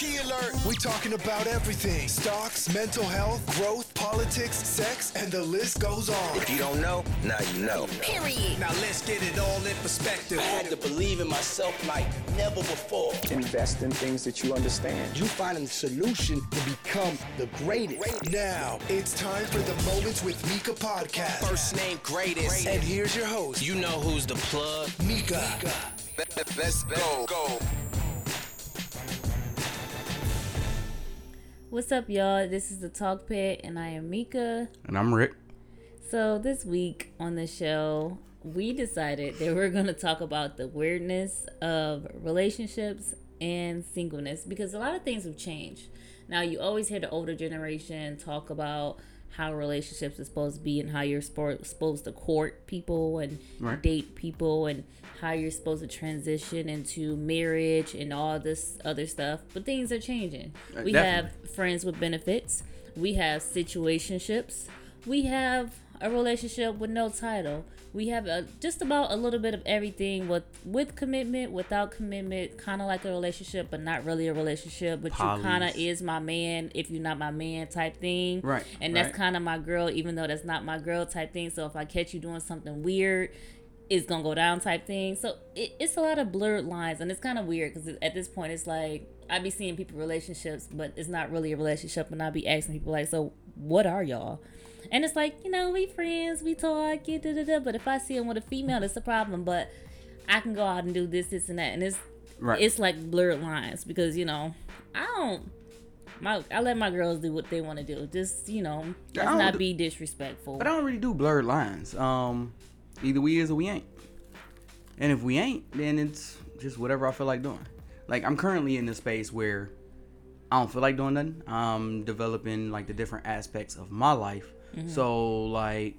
Key alert! We're talking about everything. Stocks, mental health, growth, politics, sex, and the list goes on. If you don't know, now you know. Period. Now let's get it all in perspective. I had to believe in myself like never before. Invest in things that you understand. You finding the solution to become the greatest. Now, it's time for the Moments with Mika podcast. First name greatest. And here's your host, You know who's the plug. Mika. Let's go. Go. What's up, y'all? This is the Talk Pit, and I am Mika. And I'm Rick. So, this week on the show, we decided that we're going to talk about the weirdness of relationships and singleness because a lot of things have changed. Now, you always hear the older generation talk about how relationships are supposed to be and how you're spo- supposed to court people and Right. date people and how you're supposed to transition into marriage and all this other stuff. But things are changing. Uh, We definitely. have friends with benefits. We have situationships. We have a relationship with no title. We have a, just about a little bit of everything with with commitment, without commitment, kind of like a relationship, but not really a relationship. But you kind of is my man if you're not my man type thing. Right, And that's right. kind of my girl, even though that's not my girl type thing. So if I catch you doing something weird, it's gonna go down type thing. So it, it's a lot of blurred lines, and it's kind of weird because at this point, it's like I be seeing people relationships, but it's not really a relationship, and I be asking people like, "So what are y'all?" And it's like you know, we friends, we talk, da da da. But if I see him with a female, that's a problem. But I can go out and do this, this, and that, and it's Right. it's like blurred lines because you know I don't. My, I let my girls do what they want to do. Just you know, let's do- be disrespectful. But I don't really do blurred lines. Um, either we is or we ain't. And if we ain't, then it's just whatever I feel like doing. Like I'm currently in this space where I don't feel like doing nothing. I'm developing like the different aspects of my life. So like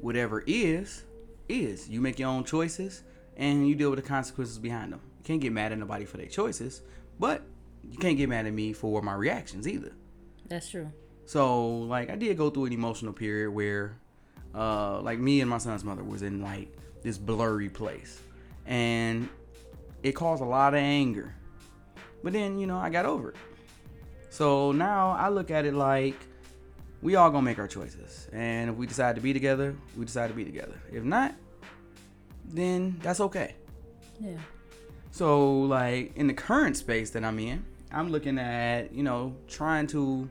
whatever is, is. You make your own choices and you deal with the consequences behind them. You can't get mad at nobody for their choices, but you can't get mad at me for my reactions either. That's true. So like I did go through an emotional period where uh like me and my son's mother was in like this blurry place. And it caused a lot of anger. But then, you know, I got over it. So now I look at it like we all gonna make our choices. And if we decide to be together, we decide to be together. If not, then that's okay. Yeah. So, like in the current space that I'm in, I'm looking at you know trying to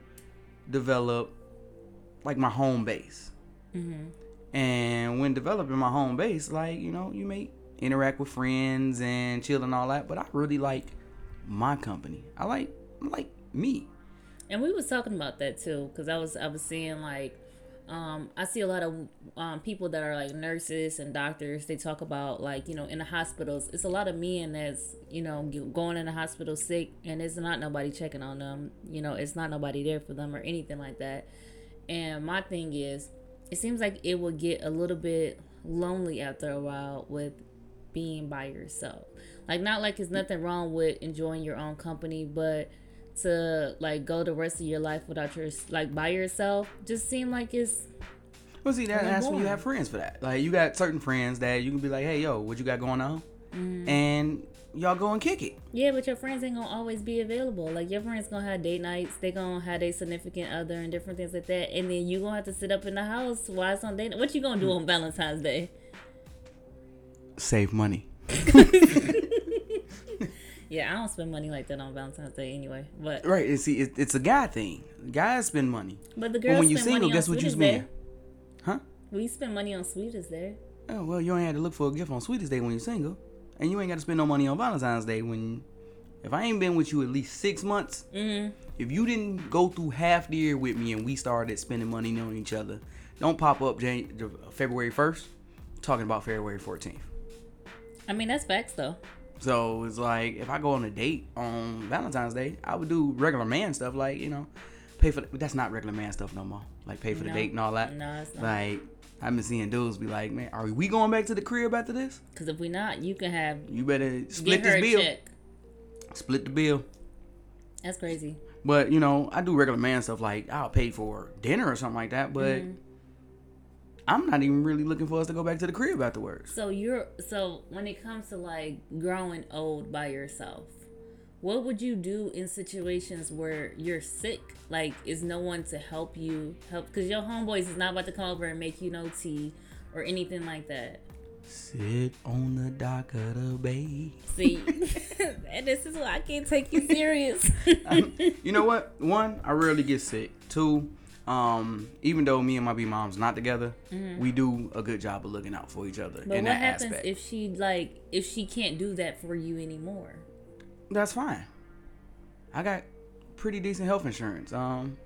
develop like my home base. Mm-hmm. And when developing my home base, like you know, you may interact with friends and chill and all that, but I really like my company. I like I like me. And we was talking about that too, because I was I was seeing like, um, I see a lot of um, people that are like nurses and doctors. They talk about like you know in the hospitals, it's a lot of men that's you know going in the hospital sick, and it's not nobody checking on them. You know, it's not nobody there for them or anything like that. And my thing is, it seems like it will get a little bit lonely after a while with being by yourself. Like not like there's nothing wrong with enjoying your own company, but to like go the rest of your life without your like by yourself just seem like it's Well, see, that, that's when you have friends for that. Like you got certain friends that you can be like, hey, yo, what you got going on? Mm. And y'all go and kick it. yeah, but your friends ain't gonna always be available. Like your friends gonna have date nights, they gonna have their significant other and different things like that, and then you gonna have to sit up in the house while it's on date. What you gonna do hmm. on Valentine's Day? Save money. Yeah, I don't spend money like that on Valentine's Day anyway. But Right. And see, it, it's a guy thing. Guys spend money. but the But girls when you spend single, money guess what you spend? Huh? We spend money on Sweetest Day. Oh, well, you ain't had to look for a gift on Sweetest Day when you're single. And you ain't got to spend no money on Valentine's Day when. If I ain't been with you at least six months, Mm-hmm. if you didn't go through half the year with me and we started spending money on each other, don't pop up Jan- February 1st talking about February 14th. I mean that's facts though. So it's like if I go on a date on Valentine's Day, I would do regular man stuff like you know, pay for. The, that's not regular man stuff no more. Like pay for No. the date and all that. No, it's not. Like I've been seeing dudes be like, man, are we going back to the crib after this? Because if we not, you can have You better split this bill. check. Split the bill. That's crazy. But you know, I do regular man stuff like I'll pay for dinner or something like that. But Mm-hmm. I'm not even really looking for us to go back to the crib afterwards. So you're so when it comes to like growing old by yourself, What would you do in situations where you're sick? Like, is no one to help you? Help because your homeboys is not about to come over and make you no tea or anything like that. Sit on the dock of the bay. See, and this is why I can't take you serious. Um, you know what? One, I rarely get sick. Two, um, even though me and my B mom's not together, we do a good job of looking out for each other Mm-hmm. But in what that happens aspect. if she like if she can't do that for you anymore? That's fine. I got pretty decent health insurance. Um,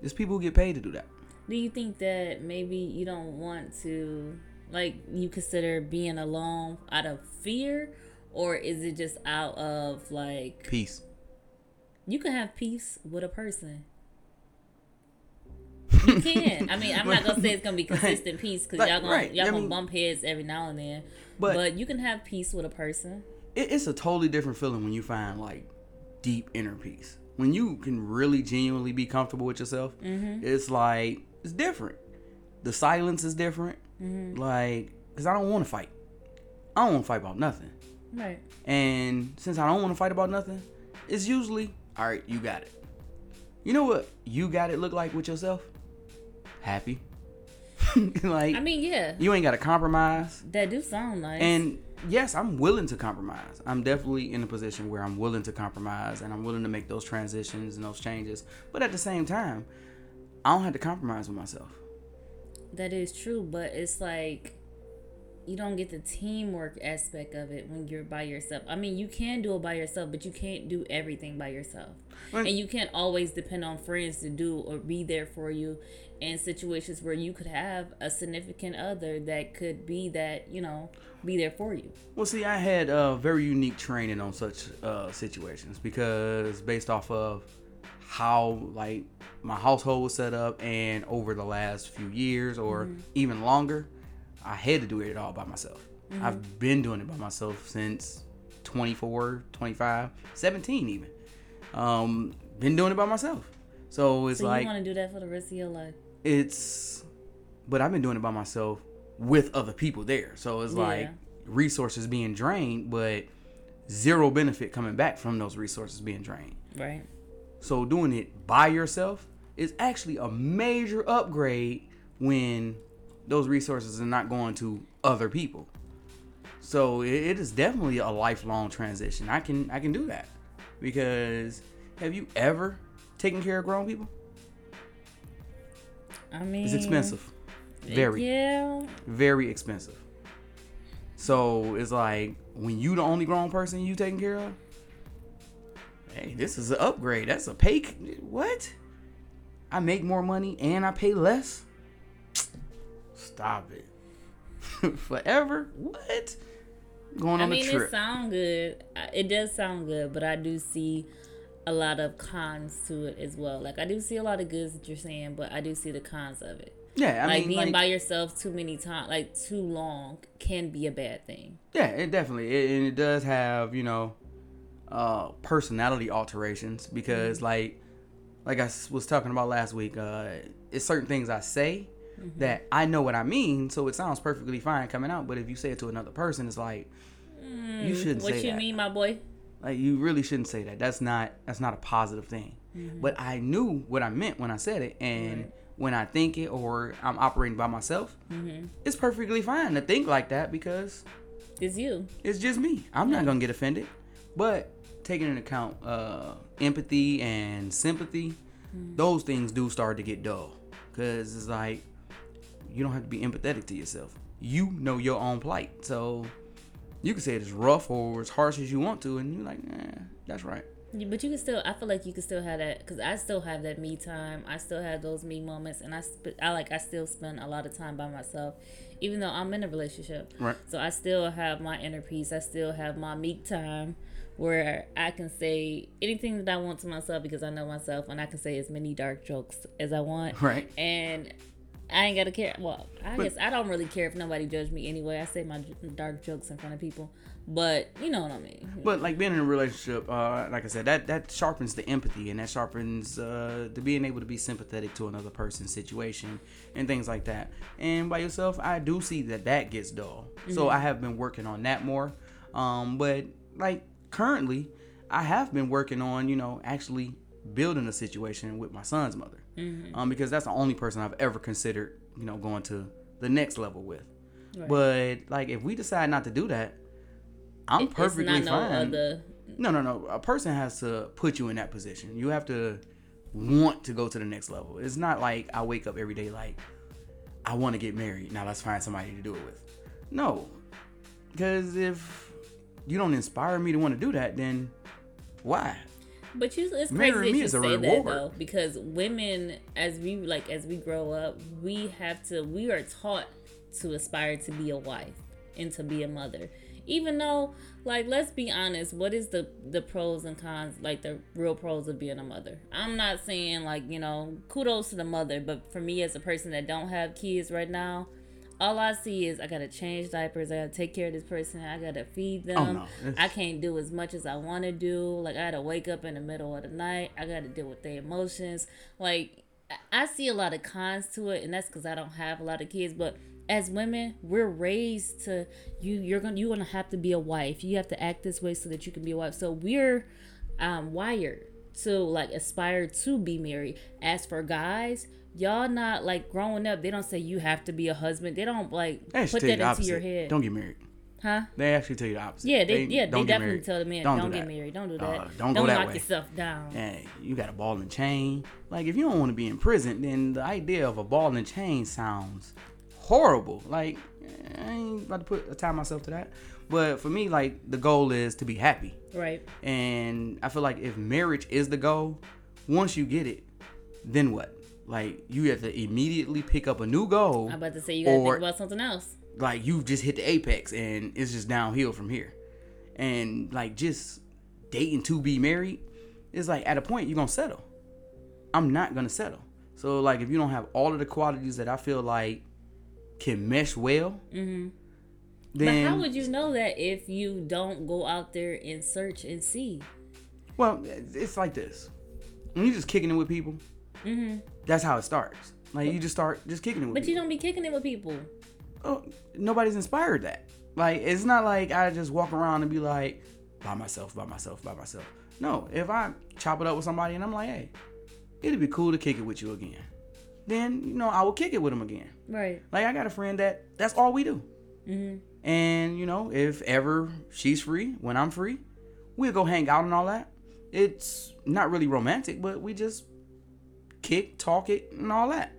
there's people who get paid to do that. Do you think that maybe you don't want to like you consider being alone out of fear or is it just out of like Peace. you can have peace with a person? You can. I mean, I'm not gonna say it's gonna be consistent peace because Like, y'all gonna right, y'all I gonna mean- bump heads every now and then. But- But, you can have peace with a person. it, it's a totally different feeling when you find like deep inner peace. When you can really genuinely be comfortable with yourself, mm-hmm. it's like it's different. The silence is different. Mm-hmm. Like, cause I don't want to fight. I don't want to fight about nothing. Right. And since I don't want to fight about nothing, it's usually all right. You got it. You know what you got it look like with yourself? Happy. like I mean, yeah, you ain't got to compromise. that do sound nice. And yes, I'm willing to compromise. I'm definitely in a position where I'm willing to compromise and I'm willing to make those transitions and those changes. But at the same time, I don't have to compromise with myself. That is true, but it's like you don't get the teamwork aspect of it when you're by yourself. I mean, you can do it by yourself, but you can't do everything by yourself. Right. And you can't always depend on friends to do or be there for you in situations where you could have a significant other that could be that, you know, be there for you. Well, see, I had uh, very unique training on such uh, situations because based off of how like my household was set up and over the last few years or even longer, I had to do it all by myself. I've been doing it by myself since 24, 25, 17 even. Um, been doing it by myself. So it's So like you want to do that for the rest of your life. It's but I've been doing it by myself with other people there. So it's like resources being drained, but zero benefit coming back from those resources being drained. Right. So doing it by yourself is actually a major upgrade when those resources are not going to other people. So it, it is definitely a lifelong transition. I can I can do that because have you ever taken care of grown people? I mean, It's expensive. Very Yeah. very expensive. So it's like when you the only grown person you taking care of. Hey, this is an upgrade. That's a pay. c- What? I make more money and I pay less. Stop it. Forever? What? Going on I mean, a trip. it sound good. It does sound good, but I do see a lot of cons to it as well. Like I do see a lot of goods that you're saying, but I do see the cons of it. yeah, I like mean, being like, by yourself too many times, like too long, can be a bad thing. Yeah, it definitely it, and it does have you know uh personality alterations because like like I was talking about last week, uh it's certain things I say that I know what I mean, so it sounds perfectly fine coming out. But if you say it to another person, it's like you shouldn't What you that. mean, my boy? Like you really shouldn't say that. That's not that's not a positive thing. Mm-hmm. But I knew what I meant when I said it, and when I think it or I'm operating by myself, mm-hmm. it's perfectly fine to think like that because It's you. it's just me. I'm not gonna get offended. But taking into account uh, empathy and sympathy, mm-hmm. those things do start to get dull. Cause it's like you don't have to be empathetic to yourself. You know your own plight. So you can say it as rough or as harsh as you want to, and you're like, eh, that's right. Yeah, But you can still, I feel like you can still have that because I still have that me time. I still have those me moments, and I, sp- I like, I still spend a lot of time by myself, even though I'm in a relationship. Right. So I still have my inner peace. I still have my meek time where I can say anything that I want to myself because I know myself, and I can say as many dark jokes as I want. Right. And I ain't gotta care. Well, I guess I don't really care if nobody judge me anyway. I say my dark jokes in front of people, but you know what I mean. But like being in a relationship, uh, like I said, that that sharpens the empathy and that sharpens uh, the being able to be sympathetic to another person's situation and things like that. And by yourself, I do see that that gets dull. So I have been working on that more. Um, but like currently, I have been working on, you know, actually building a situation with my son's mother, Mm-hmm. um, because that's the only person I've ever considered, you know, going to the next level with. Right. But like, if we decide not to do that, I'm It- perfectly it's not no fine. other. No, no, no. A person has to put you in that position. You have to want to go to the next level. It's not like I wake up every day like I want to get married. Now let's find somebody to do it with. No, because if you don't inspire me to want to do that, then why? But you, it's crazy that you say that though, because women, as we like, as we grow up, we have to, we are taught to aspire to be a wife and to be a mother. Even though, like, let's be honest, what is the the pros and cons, like the real pros of being a mother? I'm not saying like you know, kudos to the mother, but for me as a person that don't have kids right now. All I see is I gotta change diapers. I gotta take care of this person. I gotta feed them. Oh, no. I can't do as much as I want to do. Like I gotta wake up in the middle of the night. I gotta deal with their emotions. Like I- I see a lot of cons to it, and that's because I don't have a lot of kids. But as women, we're raised to you. You're gonna you're gonna have to be a wife. You have to act this way so that you can be a wife. So we're um, wired to like aspire to be married. As for guys. Y'all not like growing up. They don't say you have to be a husband. They don't like They put that into the your head, Don't get married. huh? They actually tell you the opposite. Yeah, they, yeah, they don't get definitely married. tell the men Don't don't, do get that. married, don't do Uh, that, don't go that knock way. yourself down. Hey, you got a ball and chain. Like, if you don't want to be in prison, then the idea of a ball and chain sounds horrible. Like, I ain't about to put a tie myself to that. But for me, like, the goal is to be happy. Right. And I feel like if marriage is the goal, once you get it, then what? Like, you have to immediately pick up a new goal. I'm about to say you gotta or think about something else. like you've just hit the apex and it's just downhill from here. And like just dating to be married is like at a point you're gonna settle. I'm not gonna settle. So like if you don't have all of the qualities that I feel like can mesh well, Mm-hmm. Then but how would you know that if you don't go out there and search and see? well it's like this. When you just kicking it with people, that's how it starts. Like you just start just kicking it with Mm-hmm. But you don't be kicking it with people. oh, nobody's inspired that. Like it's not like I just walk around and be like by myself, by myself, by myself. No, if I chop it up with somebody and I'm like, hey, it'd be cool to kick it with you again. Then you know I will kick it with them again. Right. Like I got a friend that that's all we do. Mm-hmm. And you know if ever she's free when I'm free, we'll go hang out and all that. It's not really romantic, but we just kick, talk it, and all that.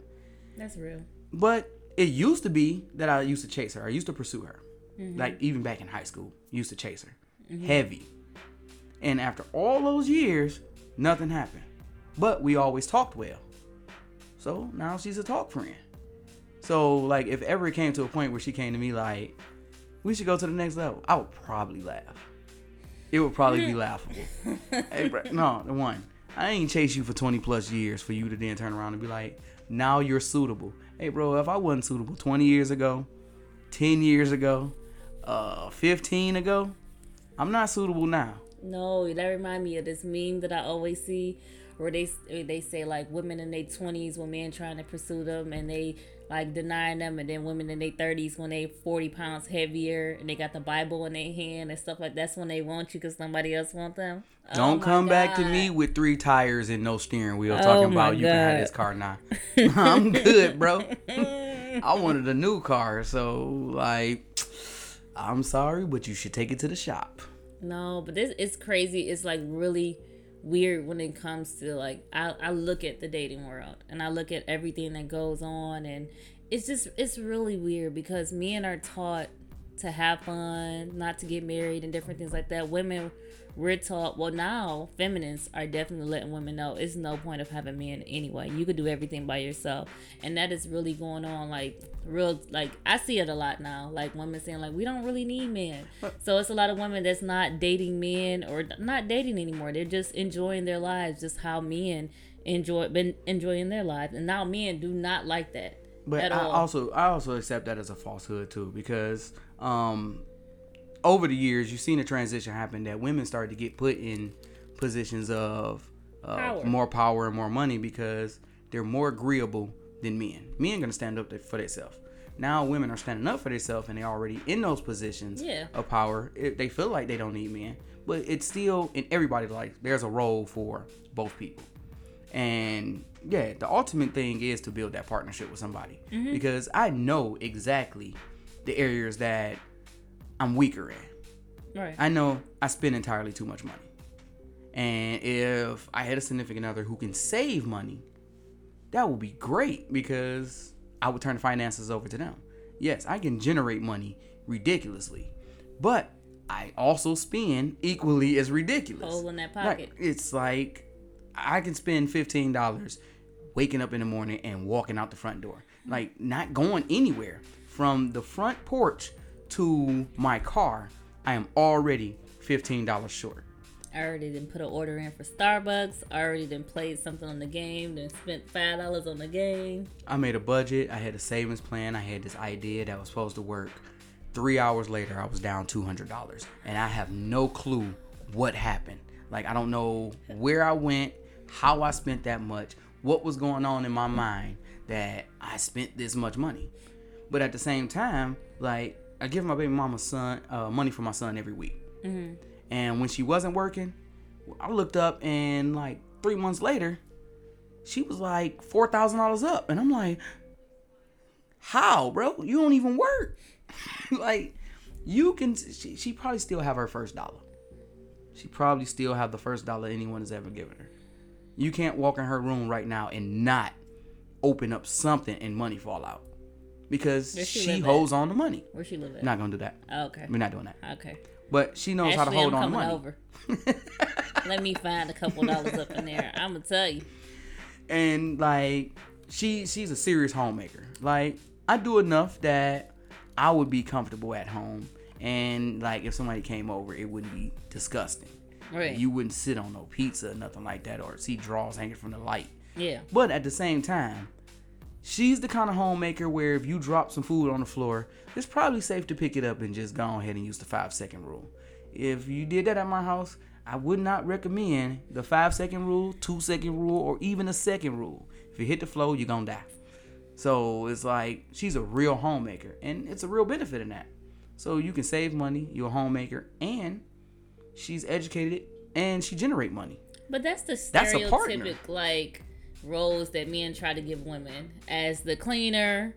That's real. But it used to be that I used to chase her. I used to pursue her. Mm-hmm. Like even back in high school, used to chase her. Heavy. And after all those years, nothing happened. But we always talked well. So now she's a talk friend. So like if ever it came to a point where she came to me like, we should go to the next level, I would probably laugh. It would probably be laughable. hey, bro, no, the one. I ain't chase you for 20 plus years for you to then turn around and be like, now you're suitable. Hey, bro, if I wasn't suitable 20 years ago, 10 years ago, uh, 15 ago, I'm not suitable now. No, that remind me of this meme that I always see, where they they say like women in their twenties when men trying to pursue them and they like denying them, and then women in their thirties when they forty pounds heavier and they got the Bible in their hand and stuff like that's when they want you because somebody else want them. Oh Don't my come back to me with three tires and no steering wheel Oh talking my about you can have this car now. I'm good, bro. I wanted a new car, so like, I'm sorry, but you should take it to the shop. No, but this it's crazy. It's like really weird when it comes to like I, I look at the dating world and I look at everything that goes on and it's just it's really weird because men are taught to have fun, not to get married and different things like that. Women we're taught well now feminists are definitely letting women know it's no point of having men anyway. You could do everything by yourself. And that is really going on like real like I see it a lot now. Like women saying like we don't really need men. So it's a lot of women that's not dating men or not dating anymore. They're just enjoying their lives just how men enjoy been enjoying their lives. And now men do not like that. But I all. also I also accept that as a falsehood too because um over the years you've seen a transition happen that women started to get put in positions of uh, Power. more power and more money because they're more agreeable than men. Men gonna stand up for themselves. now women are standing up for themselves and they're already in those positions Yeah. of power. It, they feel like they don't need men, but it's still in everybody's life. There's a role for both people, and yeah, the ultimate thing is to build that partnership with somebody because I know exactly the areas that I'm weaker in. Right. I know I spend entirely too much money. And if I had a significant other who can save money, that would be great because I would turn the finances over to them. Yes, I can generate money ridiculously, but I also spend equally as ridiculous. Hole in that Like, pocket. it's like I can spend fifteen dollars waking up in the morning and walking out the front door, like not going anywhere from the front porch to my car. I am already fifteen dollars short. I already didn't put an order in for Starbucks. I already didn't played something on the game. Then spent five dollars on the game. I made a budget. I had a savings plan. I had this idea that was supposed to work. Three hours later, I was down two hundred dollars, and I have no clue what happened. Like I don't know where I went, how I spent that much, what was going on in my mind that I spent this much money. But at the same time, like I give my baby mama son uh, money for my son every week, and when she wasn't working, I looked up and like three months later, she was like four thousand dollars up, and I'm like, how, bro? You don't even work. like, you can. She, she probably still have her first dollar. She probably still have the first dollar anyone has ever given her. You can't walk in her room right now and not open up something and money fall out because she she, live at? holds on to money. Where she live at? Not gonna do that. Oh, okay. We're not doing that. Okay. But she knows how to hold I'm on to coming money. over. Let me find a couple dollars up in there. I'm gonna tell you. and like she she's a serious homemaker. Like I do enough that I would be comfortable at home, and like if somebody came over, it wouldn't be disgusting. Right. You wouldn't sit on no pizza or nothing like that, or see drawers hanging from the light. Yeah. But at the same time, she's the kind of homemaker where if you drop some food on the floor, it's probably safe to pick it up and just go ahead and use the five second rule. If you did that at my house, I would not recommend the five second rule, two second rule, or even a second rule. If you hit the floor, you're gonna die. So it's like she's a real homemaker, and it's a real benefit in that. So you can save money, you're a homemaker, and she's educated and she generate money. But that's the That's a partner. like roles that men try to give women as the cleaner,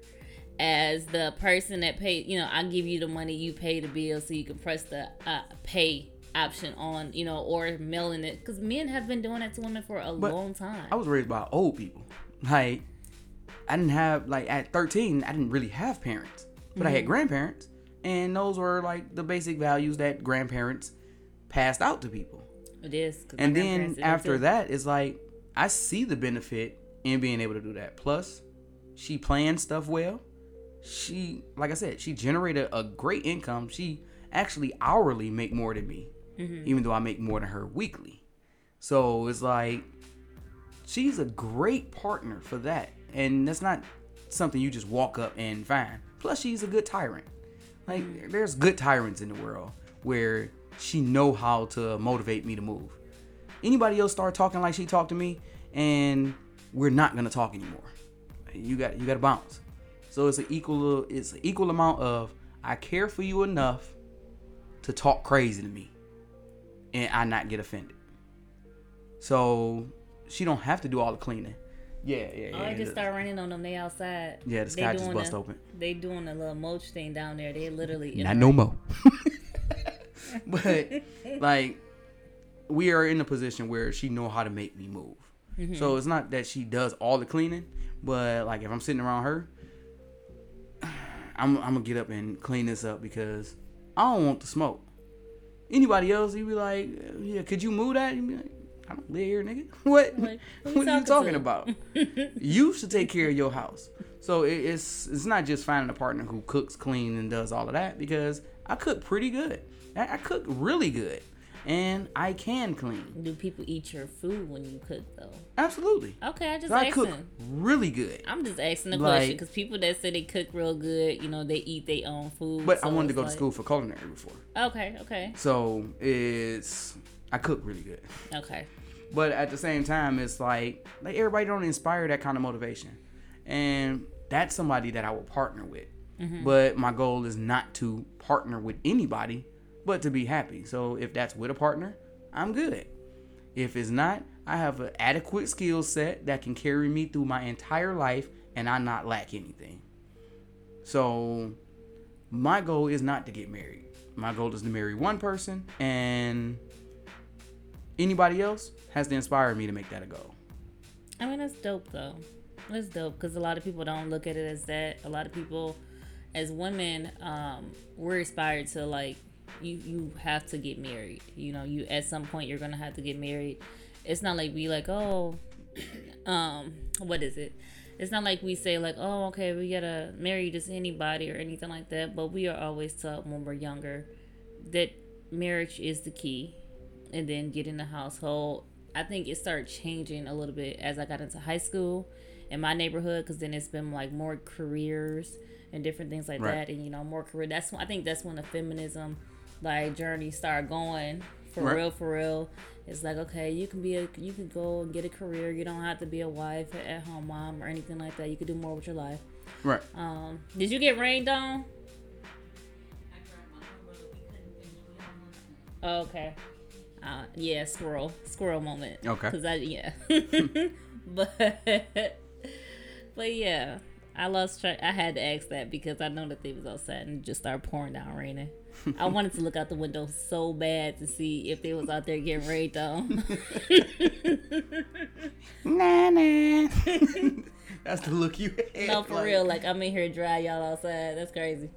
as the person that pay. You know, I give you the money, you pay the bill, so you can press the uh, pay option on. You know, or mailing it because men have been doing that to women for a But long time. I was raised by old people. Like, I didn't have like at 13, I didn't really have parents, but I Mm-hmm. had grandparents, and those were like the basic values that grandparents passed out to people. it is. And then after that, it's like I see the benefit in being able to do that. Plus, she planned stuff well. She, like I said, she generated a great income. She actually hourly make more than me, Mm-hmm. even though I make more than her weekly. So it's like she's a great partner for that, and that's not something you just walk up and find. Plus, she's a good tyrant. Like there's good tyrants in the world where she know how to motivate me to move. Anybody else start talking like she talked to me, and we're not gonna talk anymore. You got you got to bounce. So it's an equal it's an equal amount of I care for you enough to talk crazy to me, and I not get offended. So she don't have to do all the cleaning. Yeah, yeah, yeah. Oh, I just start raining on them. They outside. Yeah, the sky just bust a- open. They doing a little mulch thing down there. They literally Not no more. but like we are in a position where she know how to make me move. Mm-hmm. So it's not that she does all the cleaning, but like if I'm sitting around her, I'm I'm gonna get up and clean this up because I don't want the smoke. Anybody else, you'd be like, yeah, could you move that? You'd be like, I don't live here, nigga. What? Like, what you are you talking talking to? about? you should take care of your house. So it, it's it's not just finding a partner who cooks, clean, and does all of that because I cook pretty good. I, I cook really good, and I can clean. Do people eat your food when you cook though? Absolutely. Okay, I just I cook really good. I'm just asking the Like- question because people that say they cook real good, you know, they eat their own food. But I wanted to go to school for culinary before, Okay, okay, so it's I cook really good. okay. But at the same time, it's like like everybody don't inspire that kind of motivation, and that's somebody that I will partner with. Mm-hmm. but my goal is not to partner with anybody, but to be happy. So if that's with a partner, I'm good. If it's not, I have an adequate skill set that can carry me through my entire life and I not lack anything. So my goal is not to get married. My goal is to marry one person and anybody else has to inspire me to make that a goal. I mean, that's dope though. That's dope because a lot of people don't look at it as that. A lot of people, as women, um, we're inspired to like you. You have to get married. You know, you at some point you're gonna have to get married. It's not like we like oh, um, what is it? It's not like we say like oh okay we gotta marry just anybody or anything like that. But we are always taught when we're younger that marriage is the key, and then getting a household I think it started changing a little bit as I got into high school in my neighborhood because then it's been like more careers and different things like Right. that and you know more career that's when I think that's when the feminism like journey start going. For Right. real for real. It's like okay you can be a you can go and get a career. You don't have to be a wife at home mom or anything like that. You could do more with your life. Right. um did you get rained on? Okay. Uh yeah squirrel squirrel moment. Okay. because i yeah. But but yeah i lost track. I had to ask that because i know that they was outside and just started pouring down raining i wanted to look out the window so bad to see if they was out there getting rained on um, Nah, nah. That's the look you had. no for like- real like i'm in here dry y'all outside that's crazy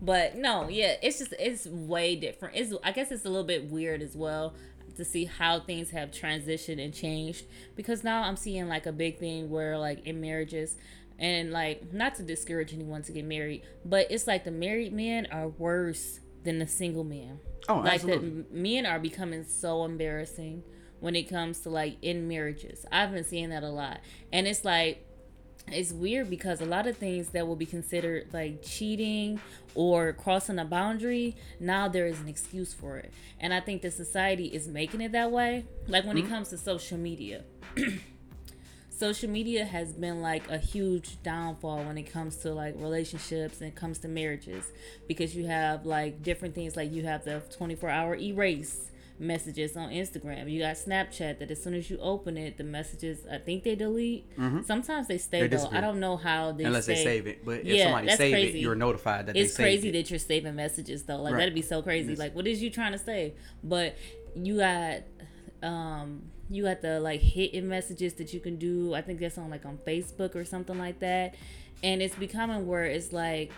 but no yeah it's just it's way different it's i guess it's a little bit weird as well to see how things have transitioned and changed because now i'm seeing like a big thing where like in marriages and like not to discourage anyone to get married but it's like the married men are worse than the single man. Oh, like absolutely. the men are becoming so embarrassing when it comes to like in marriages. I've been seeing that a lot. And it's like it's weird because a lot of things that will be considered like cheating or crossing a boundary now there is an excuse for it. And i think the society is making it that way. Like when it mm-hmm. comes to social media social media has been like a huge downfall when it comes to like relationships and it comes to marriages because you have like different things like you have the 24 hour erase messages on Instagram. You got Snapchat that as soon as you open it, the messages I think they delete. Sometimes they stay They though. I don't know how they Unless stay. they save it. But if Yeah, somebody that's save crazy. it, you're notified that it's they crazy it. that you're saving messages though. Like Right. that'd be so crazy. Like what is you trying to say? But you got um you got the like hidden messages that you can do. I think that's on like on Facebook or something like that. And it's becoming where it's like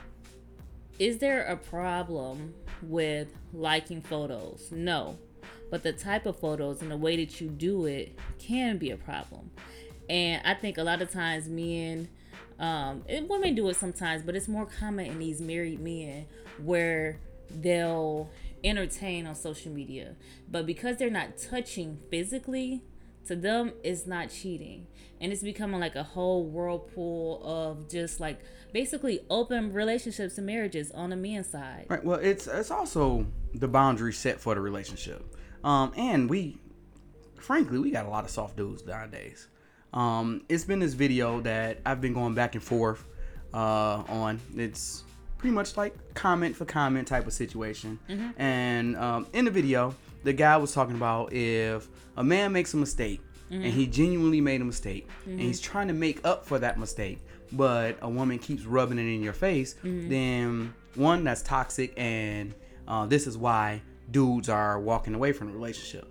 is there a problem with liking photos? No. But the type of photos and the way that you do it can be a problem. And I think a lot of times men, um, and women do it sometimes, but it's more common in these married men where they'll entertain on social media. But because they're not touching physically, to them it's not cheating. And it's becoming like a whole whirlpool of just like basically open relationships and marriages on the men's side. Right. Well, it's it's also the boundary set for the relationship. Um, and we, frankly, we got a lot of soft dudes nowadays. Um, it's been this video that I've been going back and forth uh, on. It's pretty much like comment for comment type of situation. And um, in the video, the guy was talking about if a man makes a mistake and he genuinely made a mistake and he's trying to make up for that mistake, but a woman keeps rubbing it in your face, then one, that's toxic, and uh, this is why dudes are walking away from the relationship.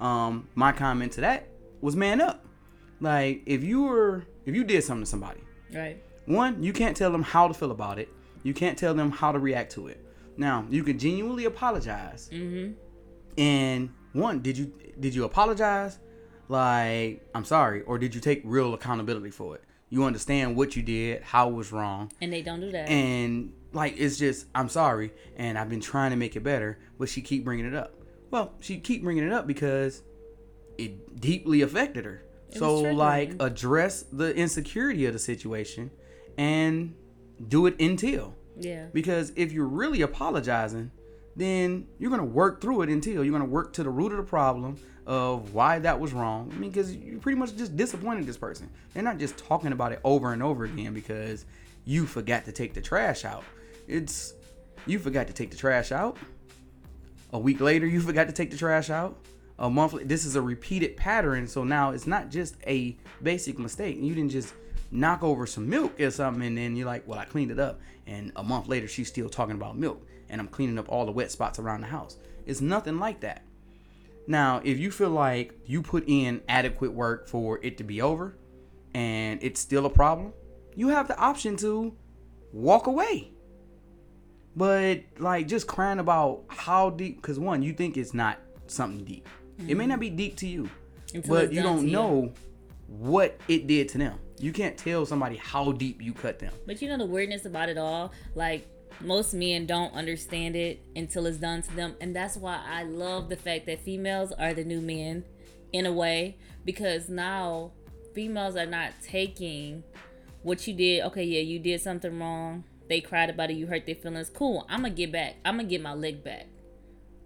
Um, my comment to that was man up. Like if you were if you did something to somebody, Right. one, you can't tell them how to feel about it. You can't tell them how to react to it. Now, you can genuinely apologize. Mm-hmm. And one, did you did you apologize? Like, I'm sorry, or did you take real accountability for it? You understand what you did, how it was wrong, And they don't do that. and like it's just I'm sorry, and I've been trying to make it better, but she keep bringing it up. Well, she keep bringing it up because it deeply affected her. It so like address the insecurity of the situation and do it until yeah. because if you're really apologizing then you're gonna work through it until you're gonna work to the root of the problem of why that was wrong. I mean, because you pretty much just disappointed this person. They're not just talking about it over and over again because you forgot to take the trash out. It's you forgot to take the trash out. A week later, you forgot to take the trash out. A month. This is a repeated pattern. So now it's not just a basic mistake. You didn't just knock over some milk or something, and then you're like, "Well, I cleaned it up." And a month later, she's still talking about milk, and I'm cleaning up all the wet spots around the house. It's nothing like that. Now, if you feel like you put in adequate work for it to be over, and it's still a problem, you have the option to walk away. But like just crying about how deep, because one, you think it's not something deep. It may not be deep to you, Until but you don't know what it did to them. You can't tell somebody how deep you cut them. But you know the weirdness about it all? Like most men don't understand it until it's done to them. And that's why I love the fact that females are the new men in a way. Because now females are not taking what you did. Okay, yeah, you did something wrong. They cried about it, you hurt their feelings. Cool. I'm gonna get back. I'm gonna get my lick back.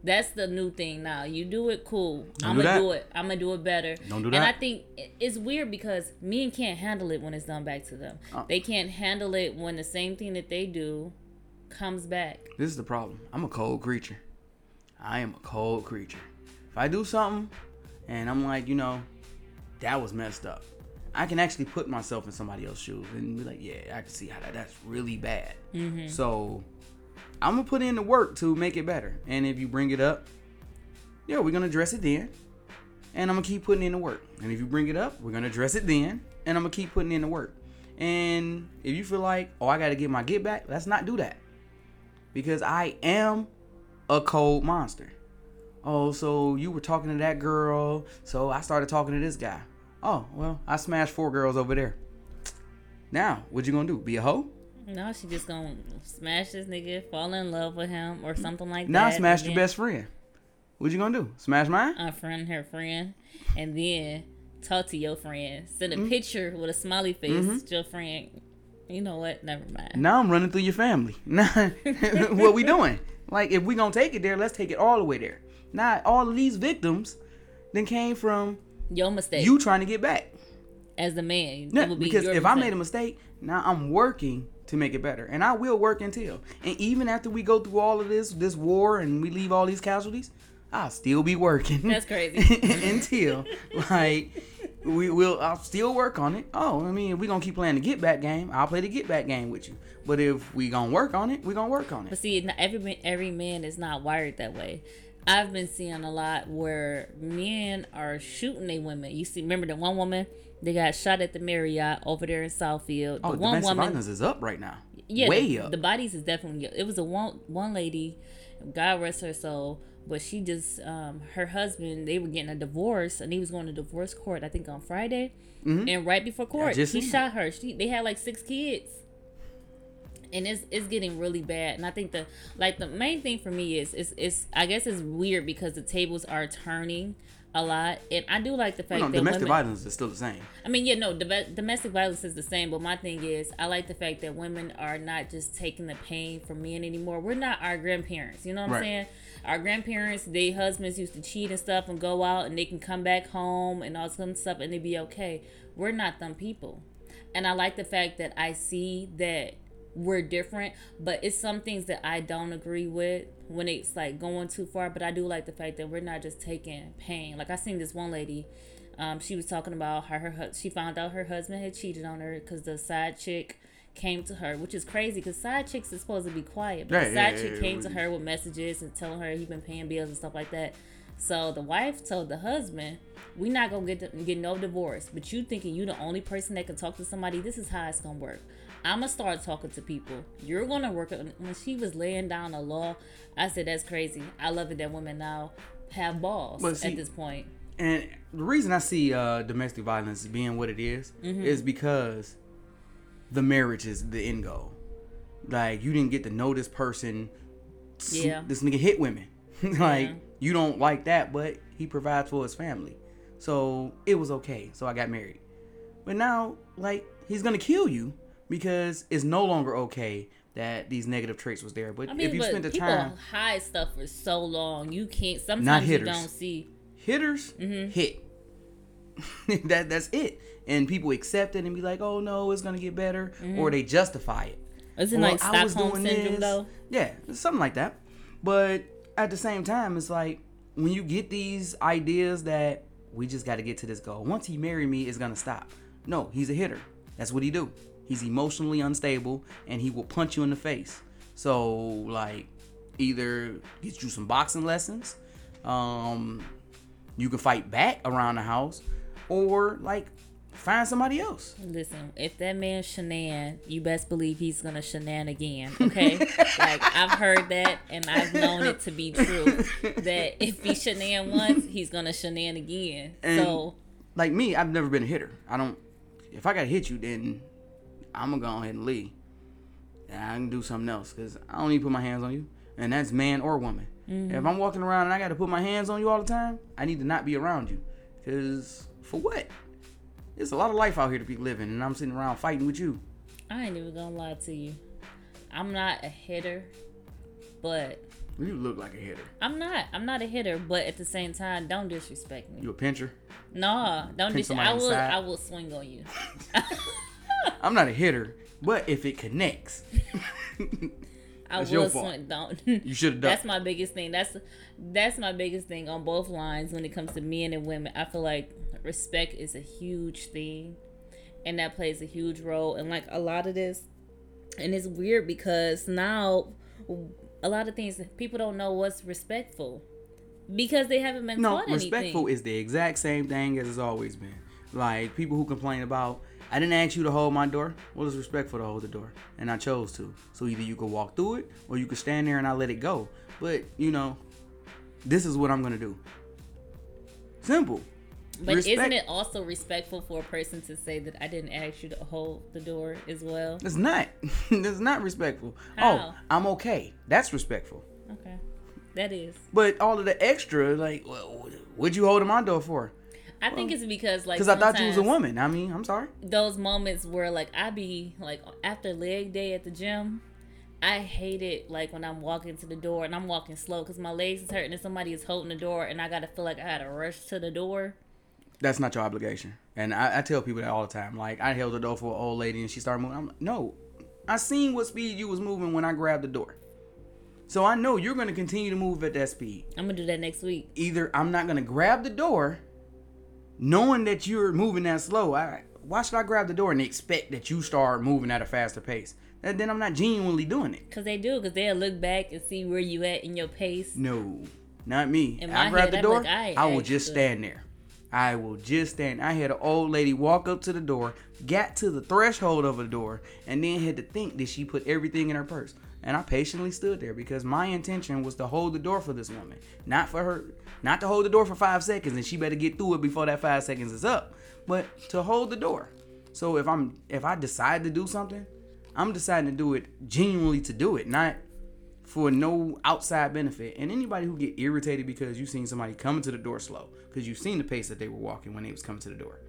That's the new thing now. You do it, cool. Don't I'm do gonna that. do it. I'm gonna do it better. Don't do that. And. I think it's weird because men can't handle it when it's done back to them. Uh. They can't handle it when the same thing that they do comes back. This is the problem. I'm a cold creature. I am a cold creature. If I do something and I'm like, you know, that was messed up, I can actually put myself in somebody else's shoes and be like, yeah, I can see how that, that's really bad. So I'm gonna put in the work to make it better. And if you bring it up, yeah, we're gonna address it then. And I'm gonna keep putting in the work. And if you bring it up, we're gonna address it then. And I'm gonna keep putting in the work. And if you feel like, oh, I gotta get my get back, let's not do that because I am a cold monster. Oh, so you were talking to that girl, so I started talking to this guy. Oh, well, I smashed four girls over there. Now, what you gonna do? Be a hoe? No, she just gonna smash this nigga, fall in love with him, or something like Now that. Now smash your best friend. What you gonna do? Smash mine? Unfriend her friend, and then talk to your friend. Send Mm-hmm. a picture with a smiley face to your friend. You know what? Never mind. Now I'm running through your family. Now, what we doing? Like, if we gonna take it there, let's take it all the way there. Now, all of these victims then came from Your mistake. you trying to get back. as the man. Yeah, be because if I made a mistake, now I'm working to make it better, and I will work until. And even after we go through all of this, this war, and we leave all these casualties, I'll still be working. That's crazy. until like we will, I'll still work on it. Oh, I mean, if we gonna keep playing the get back game, I'll play the get back game with you. But if we gonna work on it, we gonna work on it. But see, every man- every man is not wired that way. I've been seeing a lot where men are shooting they women. You see, remember the one woman they got shot at the Marriott over there in Southfield. The Oh, one domestic woman, violence is up right now. yeah, way the, up. the bodies is definitely. It was a one one lady, God rest her soul, but she just um her husband they were getting a divorce and he was going to divorce court I think on Friday, and right before court he shot her. She they had like six kids and it's it's getting really bad. And I think the like the main thing for me is is is I guess it's weird because the tables are turning a lot, and I do like the fact no, that domestic women. violence is still the same. I mean, yeah, no, dom- domestic violence is the same, but my thing is, I like the fact that women are not just taking the pain from men anymore. We're not our grandparents, you know what I'm saying? Our grandparents, they husbands used to cheat and stuff and go out and they can come back home and all some stuff and they be okay. We're not them people. And I like the fact that I see that we're different, but it's some things that I don't agree with when it's like going too far. But I do like the fact that we're not just taking pain. Like I seen this one lady, um, she was talking about how her she found out her husband had cheated on her because the side chick came to her, which is crazy because side chicks is supposed to be quiet, but Yeah, the side yeah, chick yeah, came to her with messages and telling her he been paying bills and stuff like that. So the wife told the husband, "We not gonna get get no divorce, but you thinking you the only person that can talk to somebody? This is how it's gonna work. I'm gonna start talking to people. You're gonna work." on When she was laying down the law, I said, "That's crazy. I love it that women now have balls see- at this point." And the reason I see uh, domestic violence being what it is, Mm-hmm. is because the marriage is the end goal. Like you didn't get to know this person. Yeah. This nigga hit women. like Yeah. you don't like that, but he provides for his family. So it was okay. So I got married. But now, like, he's gonna kill you because it's no longer okay that these negative traits was there. But I mean, if you spend the people time, hide stuff for so long, you can't. Sometimes you hitters. don't see. hitters Mm-hmm. hit. that that's it. And people accept it and be like, "Oh no, it's gonna get better," or they justify it. Isn't Or, like "I was Stockholm doing syndrome this." though? Yeah, something like that. But at the same time, it's like when you get these ideas that we just got to get to this goal. Once he marry me, it's gonna stop. No, he's a hitter. That's what he do. He's emotionally unstable and he will punch you in the face. So like, either get you some boxing lessons, um, you can fight back around the house, or like find somebody else. Listen, if that man shenan, you best believe he's gonna shenan again. Okay, like I've heard that and I've known it to be true. That if he shenan once, he's gonna shenan again. And- so like me, I've never been a hitter. I don't. If I gotta hit you, then I'm gonna go ahead and leave. And I can do something else because I don't need to put my hands on you, and that's man or woman. If mm-hmm. I'm walking around and I gotta put my hands on you all the time, I need to not be around you. Cause for what? There's a lot of life out here to be living, and I'm sitting around fighting with you. I ain't even gonna lie to you. I'm not a hitter, but You look like a hitter. I'm not. I'm not a hitter, but at the same time, don't disrespect me. You a pincher. Nah, don't disrespect. dis. I will. inside. I will swing on you. I'm not a hitter, but if it connects, I That's will swing. Don't. you should have done. That's my biggest thing. That's that's my biggest thing on both lines when it comes to men and women. I feel like respect is a huge thing, and that plays a huge role. And like a lot of this, and it's weird because now a lot of things people don't know what's respectful because they haven't been No, taught respectful anything. is the exact same thing as it's always been. Like people who complain about, I didn't ask you to hold my door. Well, it's respectful to hold the door, and I chose to. So either you could walk through it, or you could stand there and I let it go. But you know, this is what I'm gonna do. Simple. but isn't it also respectful for a person to say that I didn't ask you to hold the door as well? It's not. it's not respectful. How? Oh, I'm okay. That's respectful. Okay, that is. But all of the extra, like, well, what'd you hold my door for? I think it's because like Because I thought you was a woman. I mean, I'm sorry. those moments where like I be like after leg day at the gym, I hate it like when I'm walking to the door and I'm walking slow because my legs is hurting and somebody is holding the door and I gotta feel like I had to rush to the door. that's not your obligation. And I, I tell people that all the time. Like I held the door for an old lady and she started moving. I'm like, no, I seen what speed you was moving when I grabbed the door. So I know you're gonna continue to move at that speed. I'm gonna do that next week. Either I'm not gonna grab the door, knowing that you're moving that slow. I why should I grab the door and expect that you start moving at a faster pace? And then I'm not genuinely doing it. Cause they do, cause they'll look back and see where you at in your pace. No, not me. In I grab head, the door. like, I I will just stand there. I will just stand. I had an old lady walk up to the door, got to the threshold of the door, and then had to think that she put everything in her purse. And I patiently stood there because my intention was to hold the door for this woman, not for her, not to hold the door for five seconds, and she better get through it before that five seconds is up, but to hold the door. So if I'm, if I decide to do something, I'm deciding to do it genuinely to do it, not for no outside benefit. And anybody who get irritated because you seen somebody coming to the door slow, because you've seen the pace that they were walking when they was coming to the door,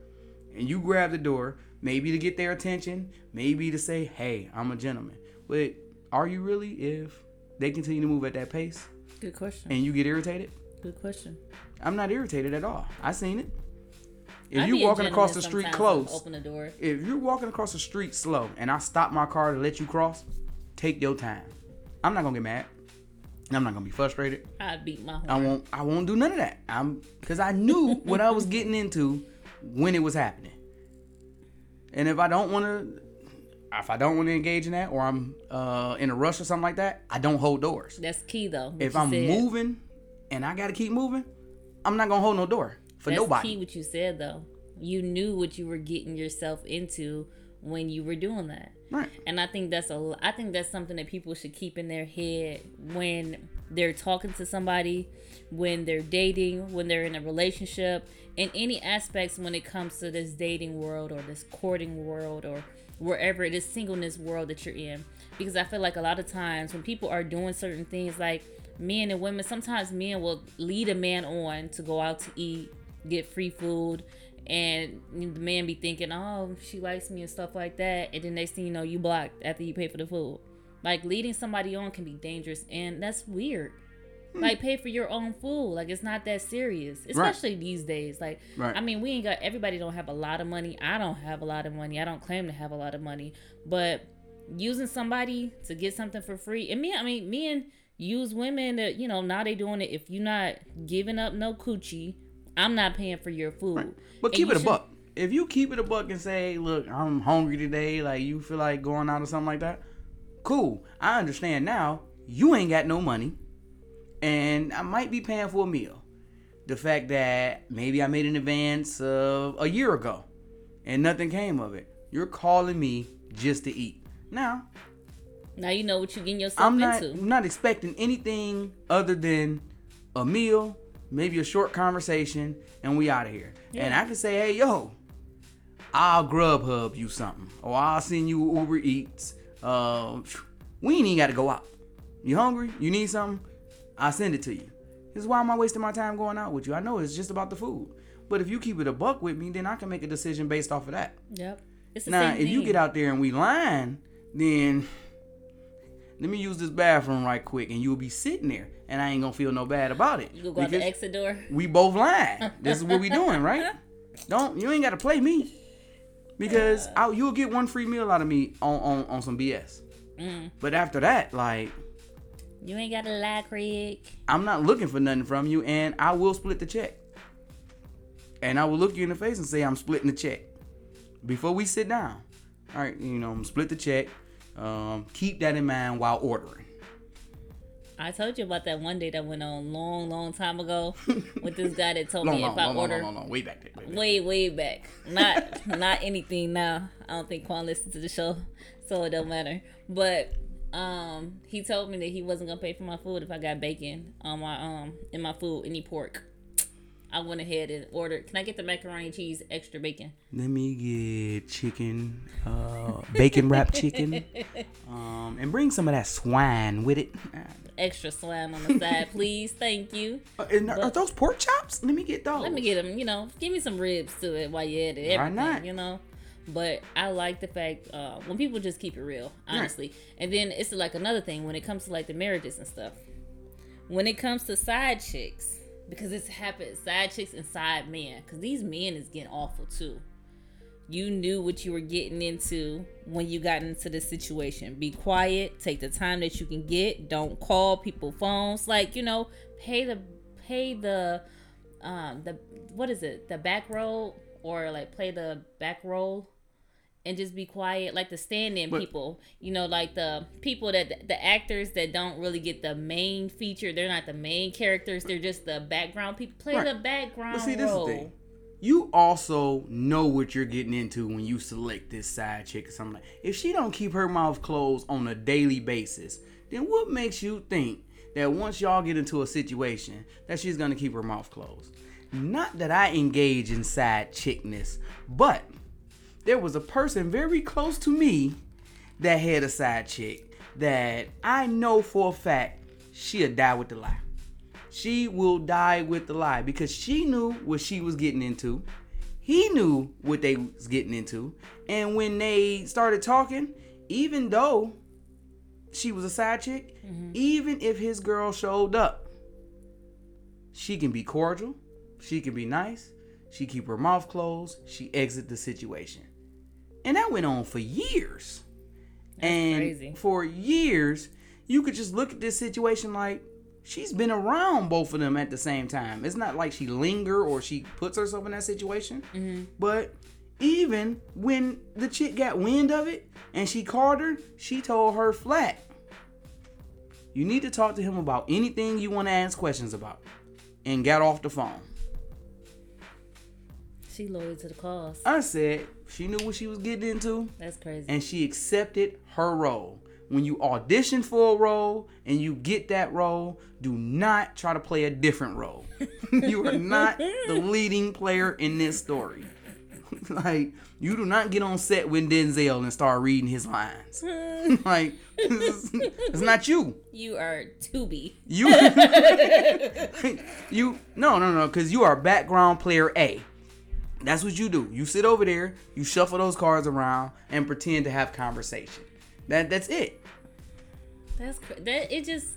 and you grab the door, maybe to get their attention, maybe to say, "Hey, I'm a gentleman." But are you really if they continue to move at that pace Good question. and you get irritated? Good question. I'm not irritated at all. I seen it. If I you be a walking across the street close, Open the door. if you're walking across the street slow and I stop my car to let you cross, take your time. I'm not gonna get mad. I'm not gonna be frustrated. I beat my horn. I won't. I won't do none of that. I'm because I knew what I was getting into when it was happening. And if I don't want to, if I don't want to engage in that, or I'm uh, in a rush or something like that, I don't hold doors. That's key though. If I'm said. moving and I gotta keep moving, I'm not gonna hold no door for That's nobody. key what you said though. You knew what you were getting yourself into when you were doing that. Right. And I think that's a I think that's something that people should keep in their head when they're talking to somebody, when they're dating, when they're in a relationship, in any aspects when it comes to this dating world or this courting world or wherever it is singleness world that you're in. Because I feel like a lot of times when people are doing certain things like men and women, sometimes men will lead a man on to go out to eat, get free food, and the man be thinking, "Oh, she likes me" and stuff like that, and then next thing you know, you blocked after you pay for the food. Like leading somebody on can be dangerous, and that's weird. Hmm. like pay for your own food. Like it's not that serious, especially these days. Like Right. I mean, we ain't got everybody don't have a lot of money. I don't have a lot of money. I don't claim to have a lot of money, but using somebody to get something for free and me, I mean, me and use women that you know now they doing it. If you're not giving up no coochie, I'm not paying for your food. But And keep it a buck. If you keep it a buck and say, "Look, I'm hungry today," like you feel like going out or something like that, cool. I understand now. You ain't got no money, and I might be paying for a meal. The fact that maybe I made an advance of a year ago, and nothing came of it. You're calling me just to eat. Now, Now you know what you're getting yourself I'm not into. I'm not expecting anything other than a meal, maybe a short conversation, and we out of here. And I can say, hey, yo, I'll Grubhub you something, or I'll send you Uber Eats. Uh, we ain't even got to go out. You hungry? You need something? I'll send it to you. This is why am I wasting my time going out with you? I know it's just about the food. But if you keep it a buck with me, then I can make a decision based off of that. Yep. It's the Now, if you get out there and we lying, then let me use this bathroom right quick, and you'll be sitting there, and I ain't gonna feel no bad about it. you go, go out the exit door. we both lying. this is what we doing, right? Don't you ain't gotta play me because I, you'll get one free meal out of me on on, on some BS. Mm. But after that, like You ain't got to lie, Craig. I'm not looking for nothing from you, and I will split the check. And I will look you in the face and say I'm splitting the check before we sit down. All right, you know, split the check. Um, keep that in mind while ordering. I told you about that one day that went on long, long time ago with this guy that told Long, me long, if I long, order long, long, way back there. Way back. way, way back, not not anything now. I don't think Quan listens to the show, so it don't matter. But um, he told me that he wasn't gonna pay for my food if I got bacon on my um in my food, any pork. I went ahead and ordered. Can I get the macaroni cheese extra bacon? Let me get chicken, uh, bacon wrapped chicken, um, and bring some of that swine with it. Extra slime on the side, please. Thank you. Uh, and are those pork chops? Let me get those. Let me get them. You know, give me some ribs to it while you're at it. Why not? You know. But I like the fact uh, when people just keep it real, honestly. And then it's like another thing when it comes to like the marriages and stuff. When it comes to side chicks, because it's happened, side chicks and side men, because these men is getting awful too. You knew what you were getting into when you got into this situation. Be quiet. Take the time that you can get. Don't call people phones. Like you know, pay the pay the um the what is it the back row or like play the back role and just be quiet like the stand-in But- people you know like the people that the actors that don't really get the main feature they're not the main characters they're just the background people play Right. the background But see, this is the role thing. You also know what you're getting into when you select this side chick or something like. If she don't keep her mouth closed on a daily basis, then what makes you think that once y'all get into a situation that she's gonna keep her mouth closed? Not that I engage in side chickness, but there was a person very close to me that had a side chick that I know for a fact she'll die with the lie. She will die with the lie because she knew what she was getting into. He knew what they was getting into. And when they started talking, even though she was a side chick, mm-hmm. even if his girl showed up, she can be cordial, she can be nice, she keep her mouth closed, she exit the situation. And that went on for years. and crazy. for years, you could just look at this situation like she's been around both of them at the same time. It's not like she linger or she puts herself in that situation. Mm-hmm. But even when the chick got wind of it and she called her, she told her flat. You need to talk to him about anything you want to ask questions about. And got off the phone. she loyal to the cause I said she knew what she was getting into that's crazy and she accepted her role. When you audition for a role and you get that role, do not try to play a different role. you are not the leading player in this story. like, you do not get on set with Denzel and start reading his lines. like, it's, not you. you are to be You, you, no, no, no, because you are background player A. That's what you do. You sit over there, you shuffle those cards around, and pretend to have conversation. That that's it. That's that. It just.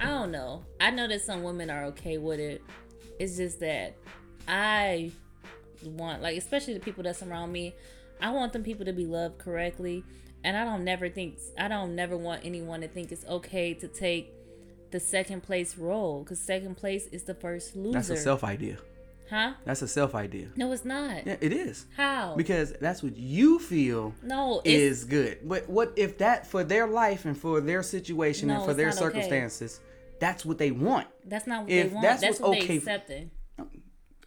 I don't know. I know that some women are okay with it. It's just that I want, like, especially the people that surround me, I want them people to be loved correctly. And I don't never think, I don't never want anyone to think it's okay to take the second place role because second place is the first loser. That's a self idea. Huh? That's a self idea. No, it's not. Yeah, it is. How? Because that's what you feel no, is good. But what if that for their life and for their situation No, and for their not okay. circumstances, that's what they want. that's not what if they want. that's That's, what's what okay they accepting.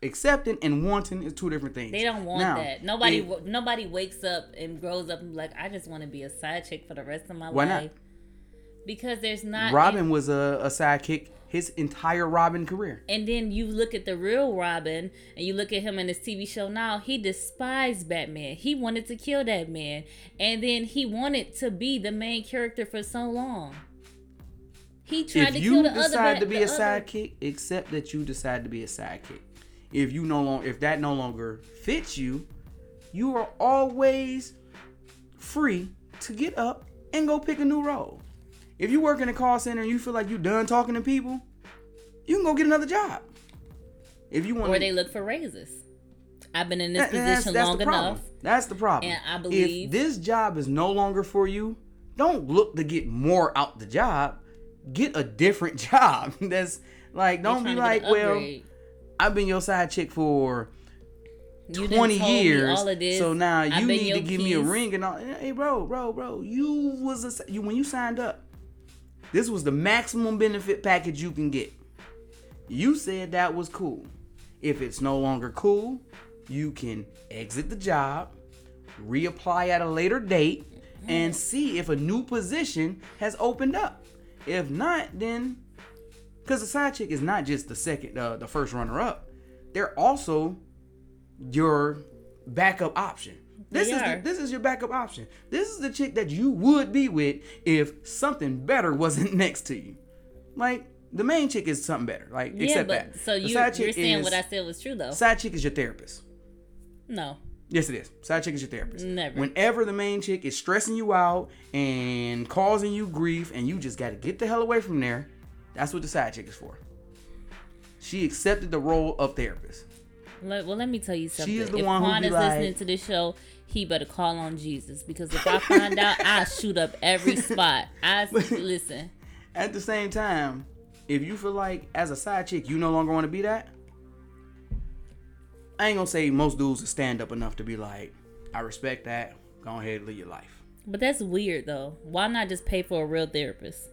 Accepting and wanting is two different things. They don't want Now, that. Nobody, nobody wakes up and grows up and be like, I just want to be a side chick for the rest of my Why not? life. Because there's not. Robin was a, a sidekick his entire Robin career. And then you look at the real Robin and you look at him in his TV show now, he despised Batman. He wanted to kill that man. And then he wanted to be the main character for so long. He tried if to you kill the other decide to be a other- sidekick, accept that you decide to be a sidekick. If you no longer if that no longer fits you, you are always free to get up and go pick a new role. If you work in a call center and you feel like you're done talking to people, you can go get another job. If you want Or they look for raises. I've been in this That- that's- position that's long the problem. enough. That's the problem. And I believe- if this job is no longer for you, don't look to get more out the job. Get a different job. That's like don't be like, well. I've been your side chick for You 20 years. all of this. So now you need to give me a ring and all. Hey, bro, bro, bro, you was a you when you signed up. This was the maximum benefit package you can get. You said that was cool. If it's no longer cool, you can exit the job, reapply at a later date, and see if a new position has opened up. If not, then because the side chick is not just the second, uh, the first runner up, they're also your backup option. This They is are. the, this is your backup option. This is the chick that you would be with if something better wasn't next to you. Like the main chick is something better. Like Yeah, except but that. so you, you're saying is- what I said was true though. Side chick is your therapist. No. Yes, it is. Side chick is your therapist. Never. Whenever the main chick is stressing you out and causing you grief, and you just got to get the hell away from there, that's what the side chick is for. She accepted the role of therapist. Let, well, let me tell you something. is the if one who Quan be is like- listening to this show, he better call on Jesus because if I find out, I shoot up every spot. I listen. At the same time, if you feel like as a side chick you no longer want to be that, I ain't gonna say most dudes stand up enough to be like, I respect that. Go ahead and live your life. But that's weird though. Why not just pay for a real therapist?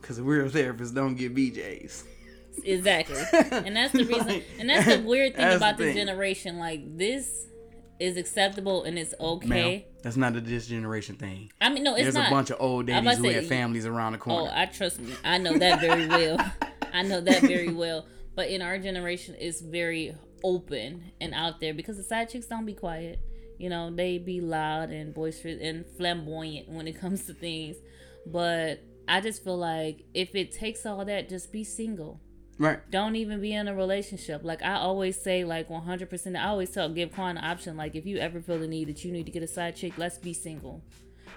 Cause real therapists don't get BJs. Exactly. And that's the reason. Like, and that's the weird thing about the this thing. generation. Like this is acceptable and it's Ma'am, okay. that's not a this generation thing. I mean, no, it's There's not. a bunch of old I'm daddies who to have families around the corner. Oh. I trust me. I know that very well. I know that very well. But in our generation, it's very open and out there because the side chicks don't be quiet. You know, they be loud and boisterous and flamboyant when it comes to things. But I just feel like if it takes all that, just be single. Right. Don't even be in a relationship. Like I always say, like 100%. I always tell, give Quan an option. Like if you ever feel the need that you need to get a side chick, let's be single.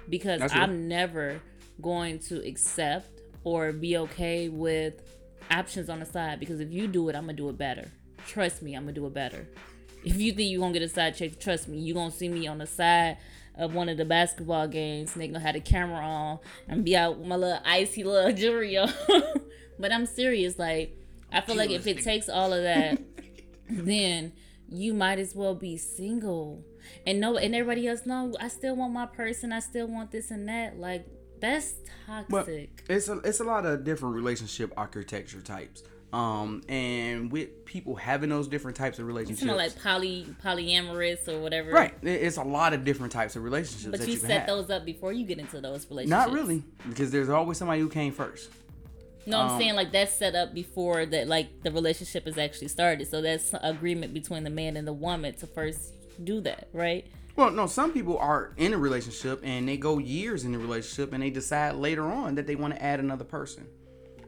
Because That's. I'm never going to accept or be okay with options on the side. Because if you do it, I'm gonna do it better. Trust me, I'm gonna do it better. If you think you're gonna get a side chick, trust me, you're gonna see me on the side of one of the basketball games. Gonna have the camera on and be out with my little icy little jewelry on. but I'm serious, like I feel like if it takes all of that, then you might as well be single. And no, and everybody else know I still want my person. I still want this and that. Like that's Well, toxic. it's a it's a lot of different relationship architecture types. Um, and with people having those different types of relationships, know, like poly polyamorous or whatever. right? It's a lot of different types of relationships But that you you, set have. those up before you get into those relationships. Not really, because there's always somebody who came first. No, I'm Um, saying like that's set up before that like the relationship is actually started. So that's agreement between the man and the woman to first do that, right? Well, no, some people are in a relationship and they go years in the relationship and they decide later on that they want to add another person.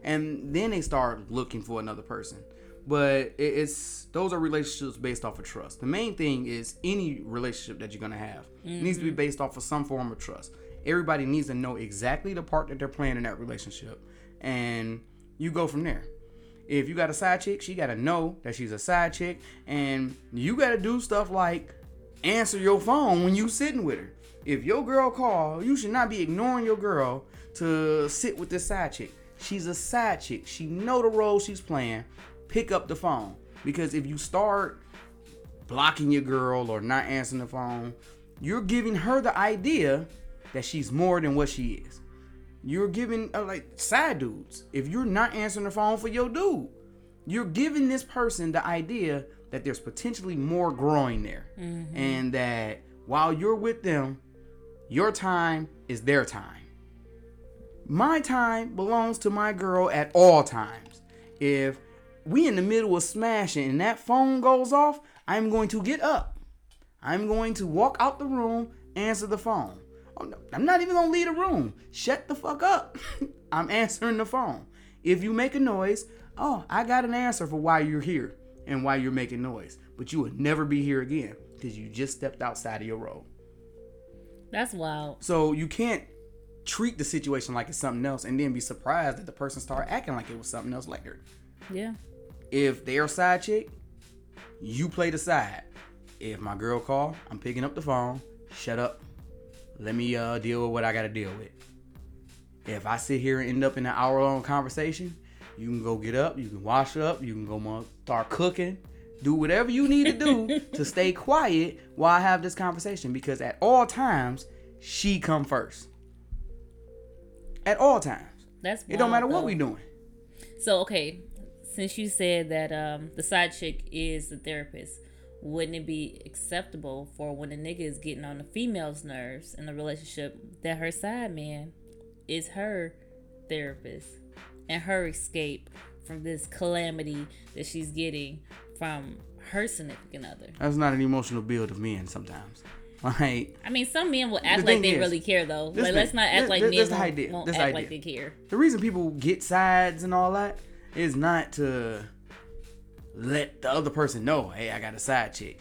And then they start looking for another person. But it's those are relationships based off of trust. The main thing is any relationship that you're going to have needs to be based off of some form of trust. Everybody needs to know exactly the part that they're playing in that relationship and you go from there. If you got a side chick, she gotta know that she's a side chick, and you gotta do stuff like answer your phone when you sitting with her. If your girl call, you should not be ignoring your girl to sit with this side chick. She's a side chick. She know the role she's playing. Pick up the phone because if you start blocking your girl or not answering the phone, you're giving her the idea that she's more than what she is. You're giving uh, like side dudes. If you're not answering the phone for your dude, you're giving this person the idea that there's potentially more growing there, and that while you're with them, your time is their time. My time belongs to my girl at all times. If we in the middle of smashing and that phone goes off, I'm going to get up. I'm going to walk out the room, answer the phone. I'm not even gonna leave the room. Shut the fuck up. I'm answering the phone. If you make a noise, oh, I got an answer for why you're here and why you're making noise. But you will never be here again because you just stepped outside of your role. That's wild. So you can't treat the situation like it's something else and then be surprised that the person start acting like it was something else later. Yeah. If they're a side chick, you play the side. If my girl call, I'm picking up the phone. Shut up. Let me uh, deal with what I gotta deal with. If I sit here and end up in an hour long conversation, you can go get up, you can wash up, you can go start cooking, do whatever you need to do to stay quiet while I have this conversation. Because at all times, she come first. At all times. That's It don't matter what though. we doing. So okay, since you said that um, the side chick is the therapist, wouldn't it be acceptable for when a nigga is getting on the female's nerves in the relationship that her side man is her therapist and her escape from this calamity that she's getting from her significant other? That's not an emotional build of men sometimes. Like I mean, some men will act The like they is, really care though. Like, thing- let's not act this- like this- men this won't, idea, won't this act the like they care. the reason people get sides and all that is not to let the other person know, hey, I got a side chick.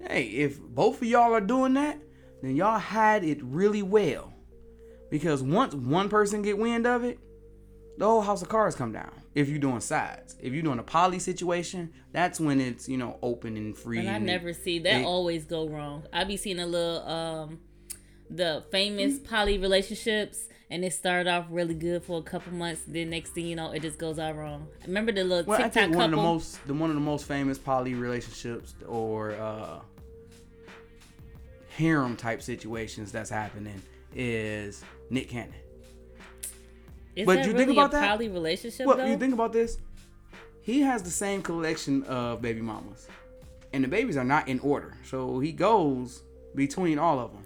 Hey, if both of y'all are doing that, then y'all hide it really well. Because once one person get wind of it, the whole house of cards come down. If you're doing sides, if you're doing a poly situation, that's when it's you know open and free. And I and never see that they- always go wrong. I be seeing a little um the famous Mm-hmm. poly relationships and it started off really good for a couple months, then next thing you know, it just goes all wrong. Remember the little Well, I think one couple? of the most the one of the most famous poly relationships or uh harem type situations that's happening is Nick Cannon. Is but that you really think about a that? poly relationship Well, though? you think about this, he has the same collection of baby mamas, and the babies are not in order. So he goes between all of them.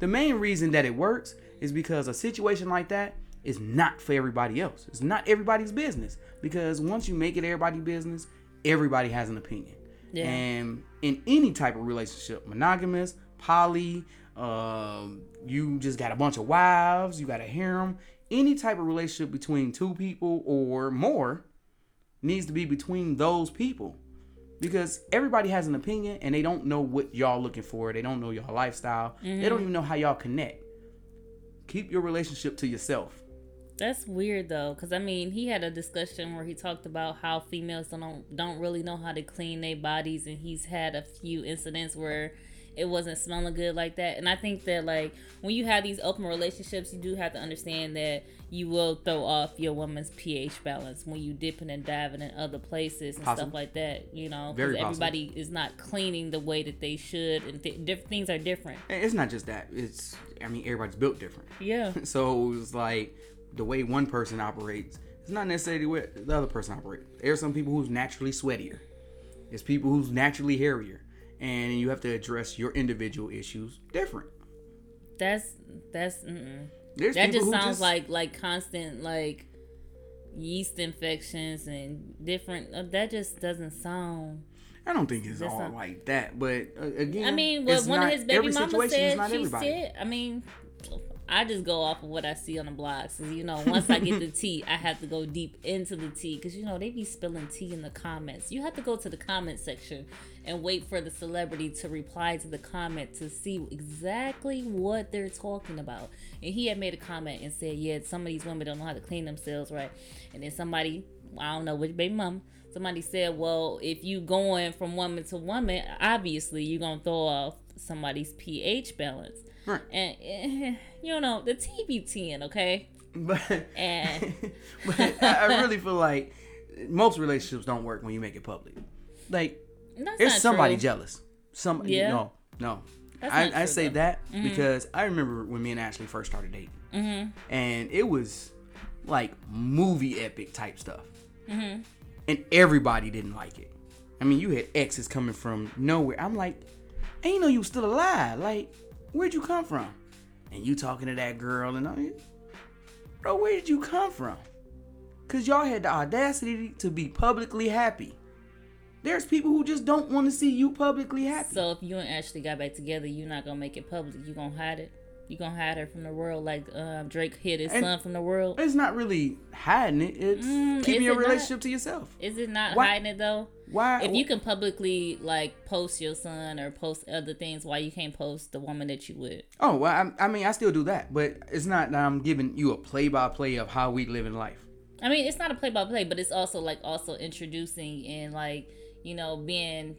The main reason that it works is because a situation like that is not for everybody else. It's not everybody's business because once you make it everybody's business, everybody has an opinion. Yeah. And in any type of relationship, monogamous, poly, um, you just got a bunch of wives, you got a harem, any type of relationship between two people or more needs to be between those people because everybody has an opinion and they don't know what y'all looking for. They don't know y'all lifestyle. They don't mm-hmm. even know how y'all connect. Keep your relationship to yourself. That's weird though, because I mean, he had a discussion where he talked about how females don't don't really know how to clean their bodies, and he's had a few incidents where it wasn't smelling good like that. And I think that like when you have these open relationships, you do have to understand that you will throw off your woman's pH balance when you dipping and diving in other places and Possible. stuff like that. You know, because possible. everybody is not cleaning the way that they should, and th- diff- things are different. It's not just that. It's I mean everybody's built different. Yeah. So it's like the way one person operates is not necessarily what the other person operates. There are some people who's naturally sweatier. There's people who's naturally hairier. And you have to address your individual issues different. That's that's. That just sounds just- like like constant like yeast infections and different uh, that just doesn't sound I don't think it's all not- like that, but uh, again, i mean what one of his baby mama said she everybody. said i mean I just go off of what I see on the blogs. 'Cause, you know, once I get the tea, I have to go deep into the tea because you know they be spilling tea in the comments. You have to go to the comment section and wait for the celebrity to reply to the comment to see exactly what they're talking about. And he had made a comment and said, "Yeah, some of these women don't know how to clean themselves right." And then somebody, I don't know which baby mom, somebody said, "Well, if you going from woman to woman, obviously you're gonna throw off somebody's pH balance." Right. And eh, you know the TBTN, okay? But, And but I really feel like most relationships don't work when you make it public. Like, that's there's somebody true. jealous. Some, Yeah. no, no. I, I say though. that because I remember when me and Ashley first started dating, Mm-hmm. and it was like movie epic type stuff, Mm-hmm. and everybody didn't like it. I mean, you had exes coming from nowhere. I'm like, I ain't know you still alive. Like, where'd you come from? And you talking to that girl and all bro, where did you come from? Cause y'all had the audacity to be publicly happy. There's people who just don't want to see you publicly happy. So if you and Ashley got back together, you're not gonna make it public. You gonna hide it. You gonna hide her from the world like uh, Drake hid his And- son from the world. it's not really hiding it. It's Mm, keeping your it not? relationship to yourself. Is it not Why- hiding it though? Why? If you can publicly like post your son or post other things, why you can't post the woman that you would? Oh well, I, I mean, I still do that, but it's not that I'm giving you a play-by-play of how we live in life. I mean, it's not a play by play, but it's also like also introducing and like you know being,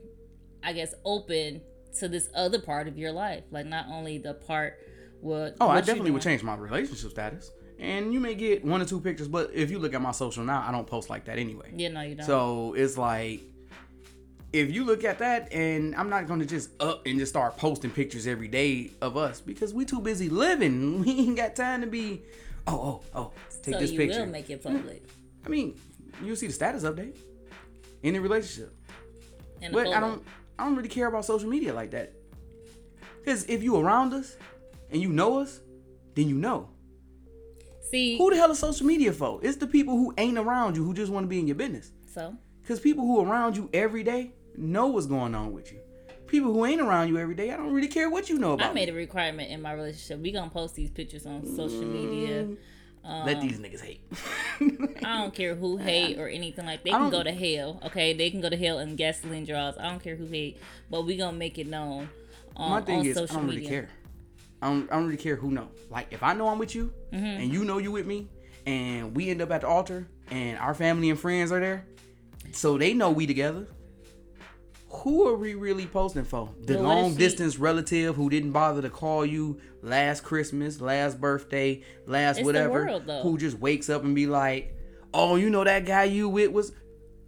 I guess, open to this other part of your life. Like not only the part what. Oh, I what you definitely would change my relationship status, and you may get one or two pictures, but if you look at my social now, I don't post like that anyway. Yeah, no, you don't. So it's like, if you look at that, and I'm not gonna just up and just start posting pictures every day of us because we too busy living. We ain't got time to be. Oh, oh, oh! Take so this you picture. will make it public. I mean, you see the status update in the relationship. And But I don't I don't really care about social media like that. Cause if you around us and you know us, then you know. see. Who the hell is social media for? It's the people who ain't around you who just want to be in your business. so Cause people who around you every day know what's going on with you. People who ain't around you every day, I don't really care what you know about. I made a requirement in my relationship. We gonna post these pictures on social media. Let these niggas hate. I don't care who hate or anything like. They can go to hell. Okay, they can go to hell in gasoline draws. I don't care who hate, but we gonna make it known. Um, My thing on is, I don't really media. care. I don't, I don't really care who know. Like, if I know I'm with you, Mm-hmm. and you know you with me, and we end up at the altar, and our family and friends are there, so they know we together. Who are we really posting for? The Well, long distance relative who didn't bother to call you last Christmas, last birthday, last It's whatever, world, who just wakes up and be like, "Oh, you know that guy you with was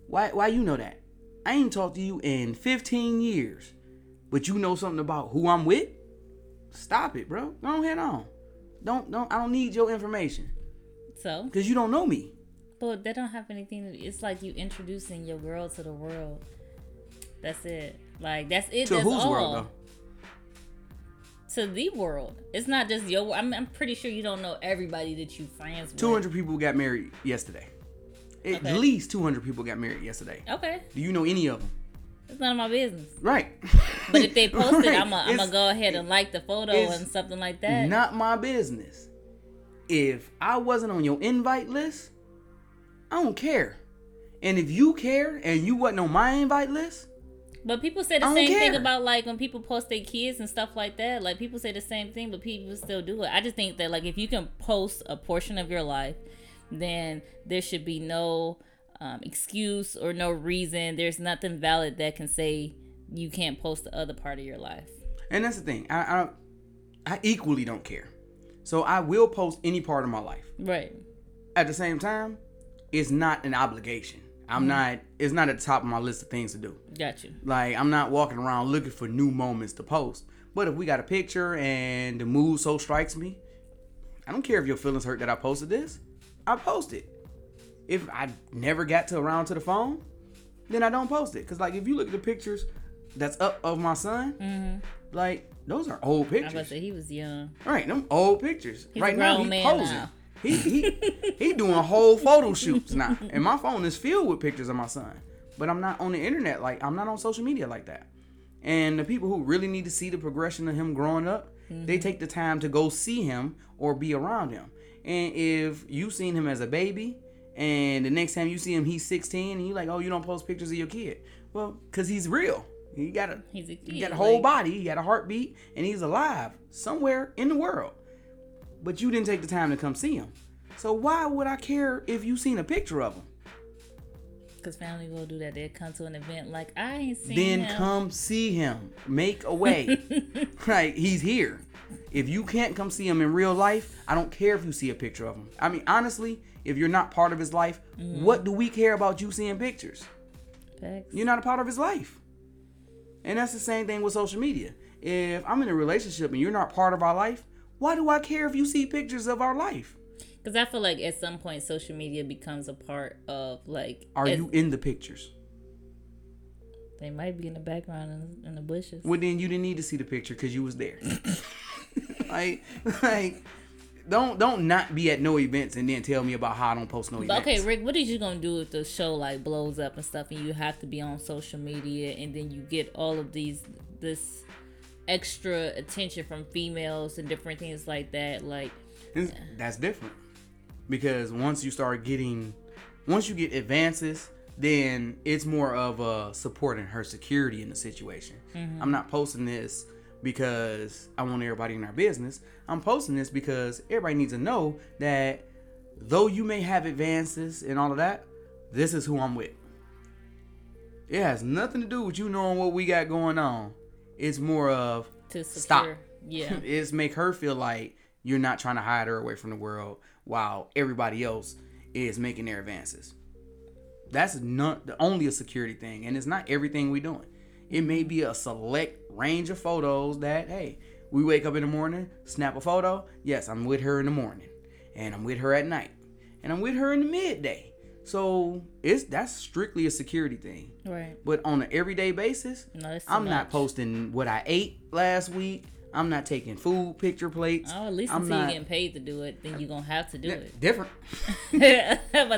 why? Why you know that? I ain't talked to you in 15 years, but you know something about who I'm with. Stop it, bro. Go ahead on. Don't don't. I don't need your information So, because you don't know me. but they don't have anything. To, it's like you introducing your girl to the world. That's it. Like that's it. To that's whose all. world though? To the world. It's not just your. I'm, I'm pretty sure you don't know everybody that you friends with. 200 people got married yesterday. At Okay. least 200 people got married yesterday. Okay, Do you know any of them? It's none of my business. Right. But if they post it, Right. I'm gonna go ahead and like the photo and something like that. Not my business. If I wasn't on your invite list, I don't care. And if you care and you wasn't on my invite list, But people say the same thing about like when people post their kids and stuff like that. Like people say the same thing, but people still do it. I just think that like if you can post a portion of your life, then there should be no um, excuse or no reason. There's nothing valid that can say you can't post the other part of your life. and that's the thing, I, I I equally don't care. So I will post any part of my life. Right. At the same time, it's not an obligation. I'm not. It's not at the top of my list of things to do. Got you. Like I'm not walking around looking for new moments to post. But if we got a picture and the mood so strikes me, I don't care if your feelings hurt that I posted this. I post it. If I never got to around to the phone, then I don't post it. Cause like if you look at the pictures that's up of my son, like those are old Mm-hmm. I was pictures. say he was young. Right, them old pictures. He's right now grown he man posing. now. He he he doing whole photo shoots now, and my phone is filled with pictures of my son. But I'm not on the internet like I'm not on social media like that. And the people who really need to see the progression of him growing up, they take the time to go see him or be around him. And if you've seen him as a baby, and the next time you see him, he's 16, and you're like, oh, you don't post pictures of your kid. Well, cause he's real. He got a He's a he got a whole like- body. He got a heartbeat, and he's alive somewhere in the world. But you didn't take the time to come see him. So why would I care if you seen a picture of him? Cause family will do that. They'll come to an event like I ain't seen then him. come see him. Make a way. like he's here. If you can't come see him in real life, I don't care if you see a picture of him. I mean, honestly, if you're not part of his life, Mm-hmm. what do we care about you seeing pictures? Facts. You're not a part of his life. And that's the same thing with social media. If I'm in a relationship and you're not part of our life, why do I care if you see pictures of our life? Because I feel like at some point social media becomes a part of like. Are as- you in the pictures? They might be in the background in, in the bushes. Well, then you didn't need to see the picture because you was there. like, like, don't don't not be at no events and then tell me about how I don't post no events. okay, Rick, what are you gonna do if the show like blows up and stuff, and you have to be on social media, and then you get all of these this extra attention from females and different things like that? Like, It's- That's different because once you start getting, once you get advances, then it's more of a supporting her security in the situation. Mm-hmm. I'm not posting this because I want everybody in our business. I'm posting this because everybody needs to know that though you may have advances and all of that, this is who I'm with. It has nothing to do with you knowing what we got going on. It's more of to Stop. yeah, it's make her feel like you're not trying to hide her away from the world while everybody else is making their advances. That's not the only a security thing, and it's not everything we're doing. It may be a select range of photos that hey, we wake up in the morning, snap a photo. Yes, I'm with her in the morning, and I'm with her at night, and I'm with her in the midday. So it's that's strictly a security thing. right. But on an everyday basis, No, I'm not posting what I ate last week. I'm not taking food picture plates. Oh, at least I'm until not you're getting paid to do it, then you're gonna have to do it. different for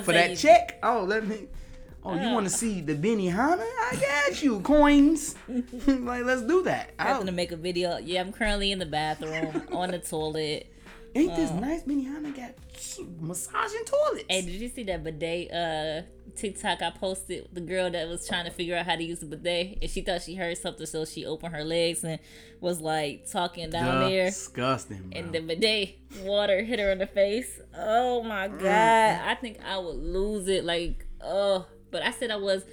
for that check. Oh, let me. Oh, you want to see the Benihana? I got you coins. like, let's do that. I'm Oh, gonna make a video. Yeah, I'm currently in the bathroom on the toilet. ain't this nice? Benihana got massaging toilets. Hey, did you see that bidet uh TikTok I posted? The girl that was trying to figure out how to use the bidet, and she thought she heard something, so she opened her legs and was like talking down there. Disgusting. And the bidet water hit her in the face. Oh my Mm. god! I think I would lose it. Like, oh, but I said I was.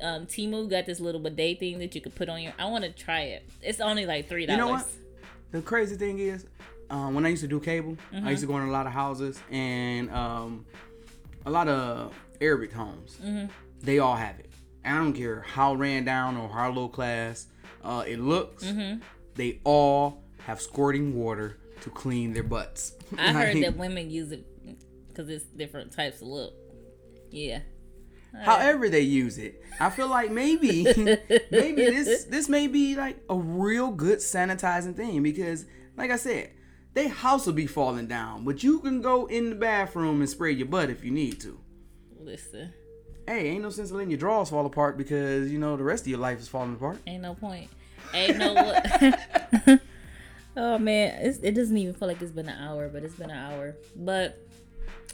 Um, Temu got this little bidet thing that you could put on your. I want to try it. It's only like three dollars. You know what? The crazy thing is, um, when I used to do cable, I used to go in a lot of houses and um, a lot of Arabic homes. They all have it. I don't care how ran down or how low class uh, it looks. They all have squirting water to clean their butts. I heard that women use it because it's different types of look. Yeah. However they use it. I feel like maybe maybe this this may be like a real good sanitizing thing because like I said, they house will be falling down, but you can go in the bathroom and spray your butt if you need to. Listen, Hey, ain't no sense in letting your drawers fall apart because you know the rest of your life is falling apart. ain't no point. Ain't no what. oh man, it's, it doesn't even feel like it's been an hour, but it's been an hour. But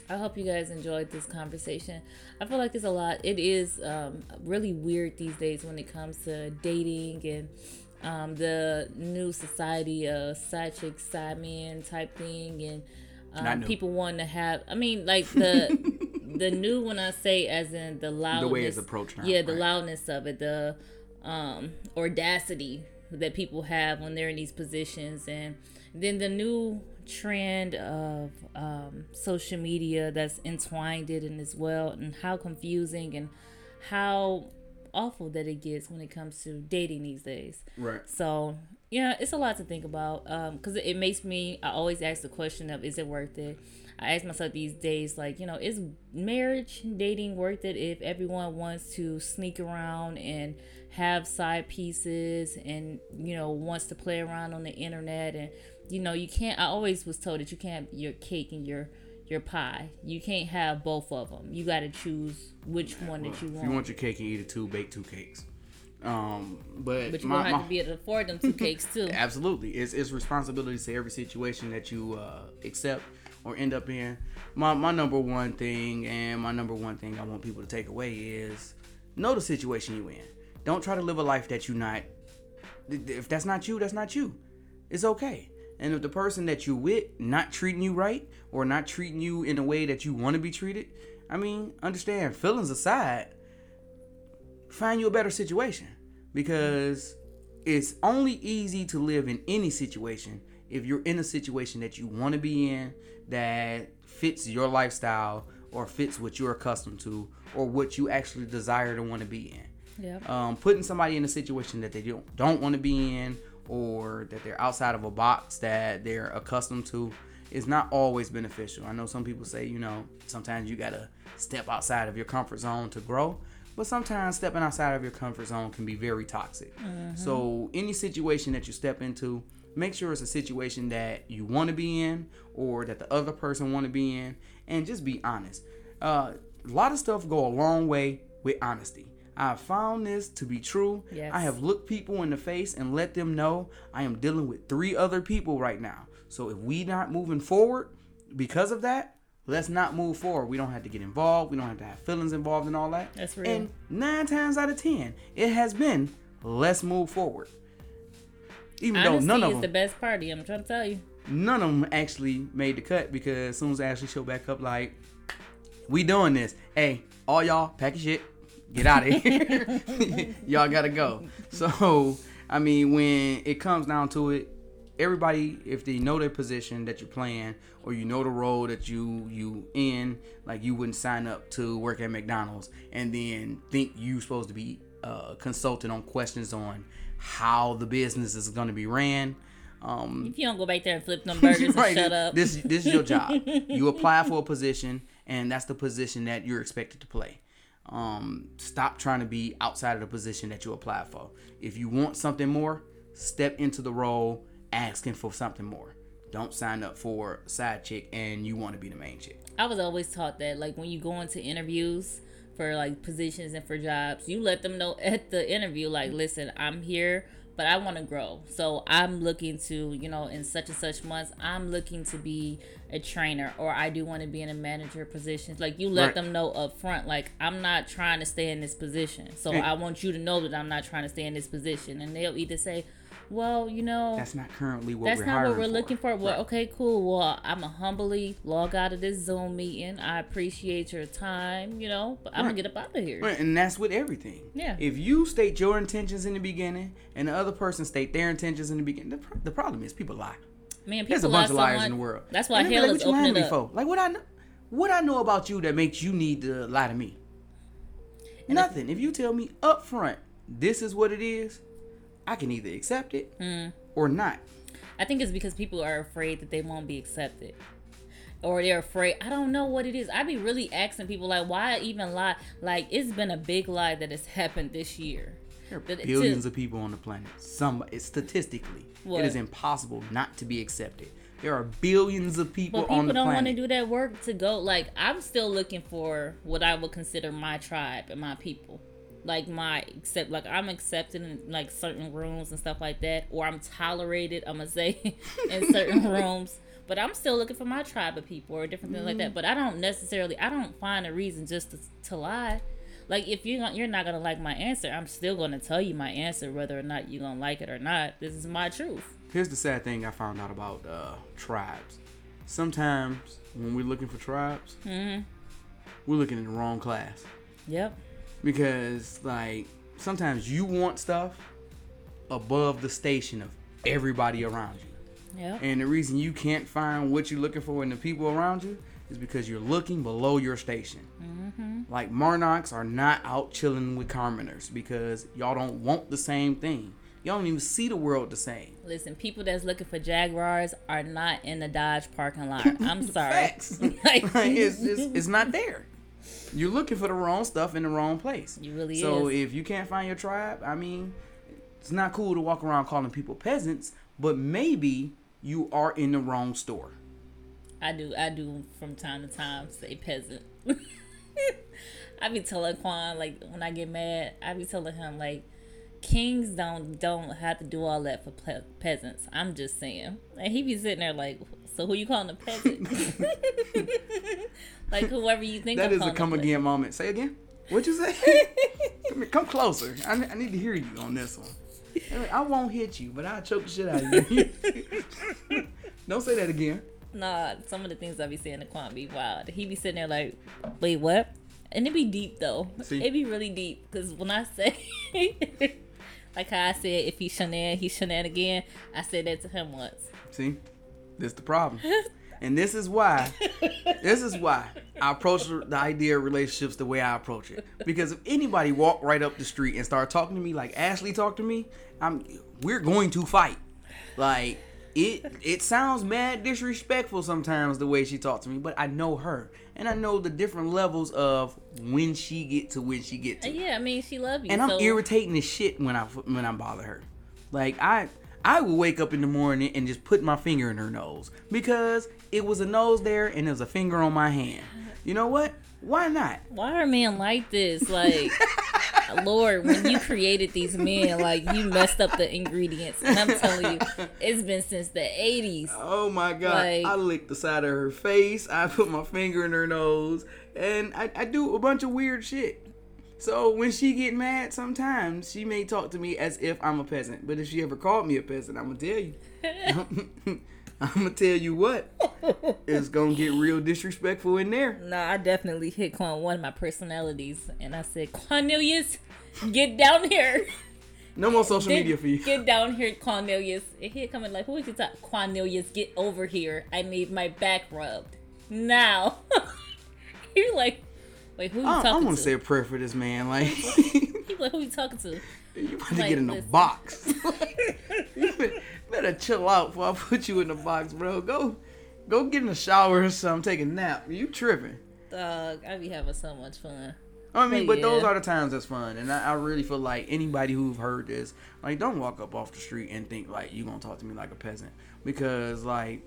I hope you guys enjoyed this conversation. I feel like there's a lot. It is um, really weird these days when it comes to dating and um, the new society of side chick, side man type thing, and um, people wanting to have. I mean, like the the new when I say as in the loudness, way it's approached now, Yeah, the right. loudness of it, the um, audacity that people have when they're in these positions, and then the new trend of um, social media that's entwined it in as well, and how confusing and how awful that it gets when it comes to dating these days. Right. So yeah, it's a lot to think about because it makes me. I always ask the question of, is it worth it? I ask myself these days, like you know, is marriage, dating worth it if everyone wants to sneak around and have side pieces and you know wants to play around on the internet and you know you can't. I always was told that you can't have your cake and your your pie. You can't have both of them. You got to choose which one that you want. If you want your cake, you eat it two, bake two cakes. Um, but, But you my- have my- to be able to afford them two cakes too. Absolutely, it's it's responsibility to every situation that you uh, accept or end up in. My my number one thing and my number one thing I want people to take away is know the situation you in. Don't try to live a life that you're not. If that's not you, that's not you. It's okay. And if the person that you with not treating you right or not treating you in a way that you want to be treated, I mean, understand. Feelings aside, find you a better situation because it's only easy to live in any situation if you're in a situation that you want to be in that fits your lifestyle or fits what you're accustomed to or what you actually desire to want to be in. Yeah. Um, putting somebody in a situation that they don't don't want to be in or that they're outside of a box that they're accustomed to is not always beneficial. I know some people say, you know, sometimes you gotta step outside of your comfort zone to grow, but sometimes stepping outside of your comfort zone can be very toxic. So any situation that you step into, make sure it's a situation that you want to be in or that the other person want to be in, and just be honest. Uh, a lot of stuff go a long way with honesty. I have found this to be true. Yes. I have looked people in the face and let them know I am dealing with three other people right now. So if we not moving forward because of that, let's not move forward. We don't have to get involved. We don't have to have feelings involved and all that. That's real. And nine times out of ten, it has been let's move forward. Even Honesty though none of is them, the best party. I'm trying to tell you. none of them actually made the cut because as soon as Ashley showed back up, like, we doing this. Hey, all y'all, pack your shit, get out of here. y'all gotta go. So, I mean, when it comes down to it, everybody, if they know their position that you're playing, or you know the role that you you in, like you wouldn't sign up to work at McDonald's and then think you're supposed to be uh, consulting on questions on how the business is going to be ran. Um, If you don't go back there and flip them burgers and shut up. this this is your job. you apply for a position, and that's the position that you're expected to play. Um, stop trying to be outside of the position that you applied for. If you want something more, step into the role asking for something more. Don't sign up for side chick and you want to be the main chick. I was always taught that like when you go into interviews for like positions and for jobs, you let them know at the interview like, listen, I'm here, but I want to grow. So I'm looking to, you know, in such and such months, I'm looking to be a trainer or I do want to be in a manager position. Like you let Right. them know up front, like I'm not trying to stay in this position. So And- I want you to know that I'm not trying to stay in this position. And they'll either say, well, you know, That's not currently what that's we're not what we're for. looking for. Well, Right. okay, cool. Well, I'm gonna humbly log out of this Zoom meeting. I appreciate your time, you know, but I'm Right. gonna get up out of here. Right, and that's with everything. Yeah. If you state your intentions in the beginning and the other person state their intentions in the beginning, the, pr- the problem is people lie. Man, people There's a lie bunch of liars in the world. That's why And hell like, is what you lying to opening me up. for? Like what I know, what I know about you that makes you need to lie to me. Nothing. If you tell me up front, this is what it is, I can either accept it Hmm. or not. I think it's because people are afraid that they won't be accepted. Or they're afraid. I don't know what it is. I be really asking people like, why even lie? Like it's been a big lie that has happened this year. There are billions of people on the planet. Some it's statistically, What? it is impossible not to be accepted. There are billions of people, But people on the don't want to do that work to go. Like I'm still looking for what I would consider my tribe and my people. Like my except like I'm accepted in like certain rooms and stuff like that, or I'm tolerated. I'm gonna say in certain rooms. But I'm still looking for my tribe of people or different things like Mm-hmm. that. But I don't necessarily, I don't find a reason just to, to lie. Like if you're not, you're not gonna like my answer, I'm still gonna tell you my answer, whether or not you're gonna like it or not. This is my truth. Here's the sad thing I found out about uh, tribes. Sometimes when we're looking for tribes, Mm-hmm. we're looking in the wrong class Yep. Because like sometimes you want stuff above the station of everybody around you. Yeah. And the reason you can't find what you're looking for in the people around you is because you're looking below your station. Mm-hmm. Like Marnox are not out chilling with commoners because y'all don't want the same thing. Y'all don't even see the world the same. Listen, people that's looking for Jaguars are not in the Dodge parking lot. I'm sorry. Facts. Like, it's, it's, it's not there. You're looking for the wrong stuff in the wrong place. You really So is. if you can't find your tribe, I mean, it's not cool to walk around calling people peasants, but maybe you are in the wrong store. I do, I do from time to time say peasant. I be telling Quan like when I get mad, I be telling him like, kings don't don't have to do all that for pe- peasants. I'm just saying. And he be sitting there like, so who you calling a peasant? like whoever you think. That is a come again moment. Say again. What'd you say? come, here, come closer. I, I need to hear you on this one. I won't hit you, but I'll choke the shit out of you. Don't say that again. Nah, some of the things I be saying to Quan be wild. He be sitting there like, wait, what? And it be deep though. See? It be really deep because when I say, like how I said, if he's shenan, he's shenan again. I said that to him once. See, this the problem, and this is why, this is why I approach the idea of relationships the way I approach it. Because if anybody walk right up the street and start talking to me like Ashley talked to me, I'm we're going to fight. Like it, it sounds mad disrespectful sometimes the way she talked to me, but I know her and I know the different levels of when she get to when she get to. Uh, yeah, I mean, she love you. And I'm so irritating as shit when I when I bother her. Like I I would wake up in the morning and just put my finger in her nose because it was a nose there and there was a finger on my hand. You know what? Why not? Why are men like this? Like, Lord, when you created these men, like you messed up the ingredients. And I'm telling you, it's been since the 80s. Oh my god! Like- I licked the side of her face. I put my finger in her nose, and I, I do a bunch of weird shit. So when she get mad, sometimes she may talk to me as if I'm a peasant. But if she ever called me a peasant, I'm gonna tell you. I'm gonna tell you what. It's gonna get real disrespectful in there. No, I definitely hit Quan one of my personalities, and I said, Cornelius, get down here. No more social media for you. Get down here, Cornelius. And he coming like, who is you talk? Cornelius, get over here. I need my back rubbed now. You're like, wait, who you I, I talking want to? say a prayer for this man. Like, like, who you talking to? you about to Like, get in a listen. box. you better- chill out before I put you in the box, bro. Go, go get in the shower or something. Take a nap. You tripping? Dog, I be having so much fun. I mean, But but those are the times that's fun, and I, I really feel like anybody who've heard this, like, don't walk up off the street and think like you gonna talk to me like a peasant, because like,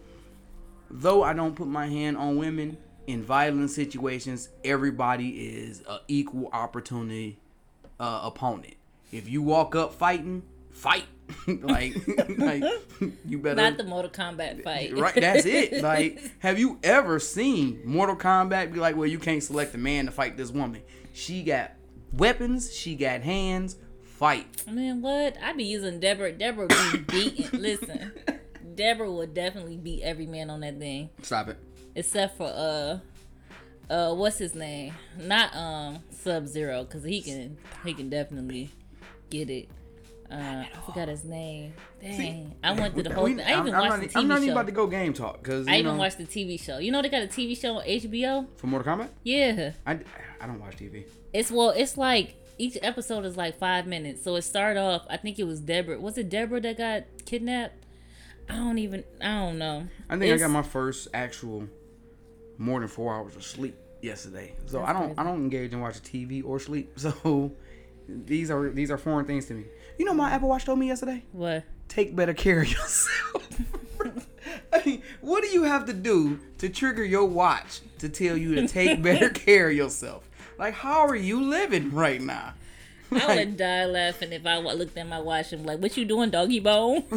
though I don't put my hand on women in violent situations, everybody is an equal opportunity uh, opponent. If you walk up fighting, fight. like, like you better Not the Mortal Kombat fight. right that's it like have you ever seen mortal kombat be like well you can't select a man to fight this woman she got weapons she got hands fight Man, what? I'd be using D'Vorah. D'Vorah would be beating. Listen, D'Vorah would definitely beat every man on that thing, stop it except for uh, uh, what's his name? Not um Sub Zero, cause he can he can definitely get it. Uh, I forgot his name. Dang, I went through the whole We- thing. I even I'm, watched not, the TV show. I'm not even show. about to go game talk because I even know, watched the TV show. You know they got a TV show on HBO. for mortal kombat Yeah, I, I don't watch tv it's well, it's like each episode is like five minutes. So it started off. I think it was D'Vorah. Was it D'Vorah that got kidnapped? I don't even. I don't know. i think i got my first actual more than four hours of sleep yesterday so That's i don't crazy. i don't engage in watching tv or sleep so these are these are foreign things to me you know my apple watch told me yesterday what. take better care of yourself. I mean, what do you have to do to trigger your watch to tell you to take better care of yourself? Like, how are you living right now? I would died laughing if I looked at my watch and be like, "What you doing, doggy bone?"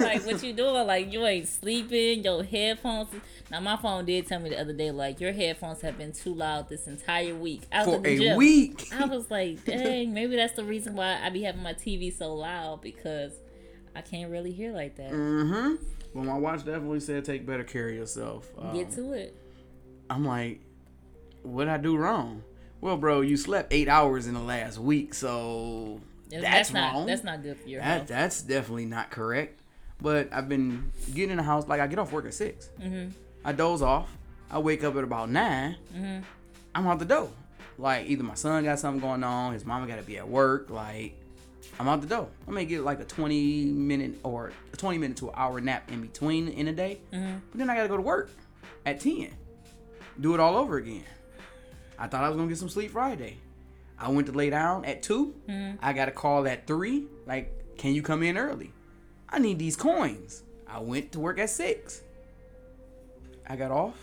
like, what you doing? Like, you ain't sleeping. Your headphones. Now, my phone did tell me the other day, like, your headphones have been too loud this entire week. I was for a gym. week. I was like, dang, maybe that's the reason why I be having my TV so loud because I can't really hear like that. Mm-hmm. Well, my watch definitely said take better care of yourself. Um, Get to it. I'm like, what I do wrong? Well, bro, you slept eight hours in the last week, so that's, not wrong. that's not good for your That health. that's definitely not correct. But I've been getting in the house like I get off work at 6 Mm-hmm. I doze off. I wake up at about 9 Mm-hmm. I'm out the door. Like either my son got something going on, his mama got to be at work. Like I'm out the door. I may get like a 20 minute or a 20 minute to an hour nap in between in a day. Mm-hmm. But then I got to go to work at 10. Do it all over again. I thought I was gonna get some sleep Friday. I went to lay down at 2 Mm-hmm. I got a call at three. Like, can you come in early? I need these coins. I went to work at six. I got off,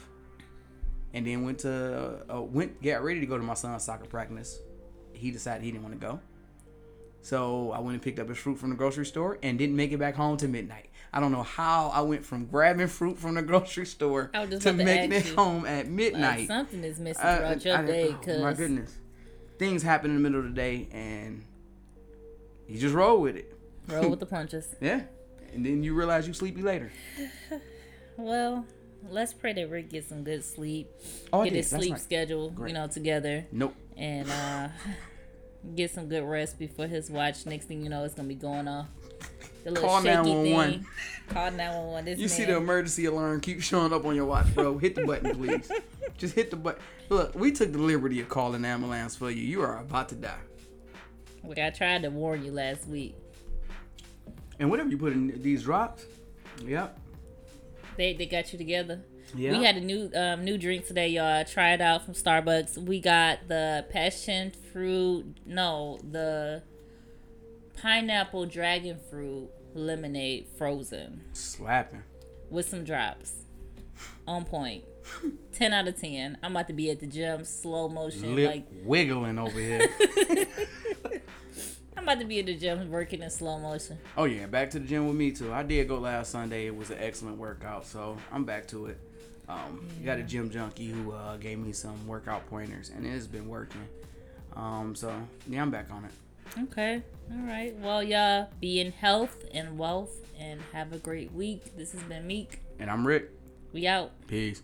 and then went to uh, went got ready to go to my son's soccer practice. he decided he didn't want to go. So I went and picked up his fruit from the grocery store and didn't make it back home to midnight. I don't know how I went from grabbing fruit from the grocery store I was just to making it you. home at Like, midnight. something is missing Uh, throughout your I- day. oh, my goodness, things happen in the middle of the day, and you just roll with it. roll with the punches. Yeah, and then you realize you're sleepy later. Well, let's pray that Rick gets some good sleep. Oh, get his sleep right. schedule, Great. you know, together, Nope. and uh get some good rest before his watch. Next thing you know, it's gonna be going off. The little Call shaky 911. thing. Call nine one one. This You see the emergency alarm keep showing up on your watch, bro. Hit the button, please. Just hit the button. Look, we took the liberty of calling an ambulance for you. You are about to die. Like I tried to warn you last week. And whatever you put in these drops, yep. They they got you together. Yeah. We had a new um, new drink today, y'all. Try it out from Starbucks. We got the passion fruit, no, the pineapple dragon fruit lemonade frozen slapping. with some drops. On point. 10 out of 10. I'm about to be at the gym, slow motion. Lip Like, wiggling over here. I'm about to be at the gym working in slow motion. oh yeah, back to the gym with me too. I did go last Sunday. It was an excellent workout, so I'm back to it. Um, Got a gym junkie who uh, gave me some workout pointers, and it's been working. Um, so yeah, I'm back on it. Okay. All right. Well, y'all be in health and wealth and have a great week. This has been Meek. And I'm Rick. We out. Peace.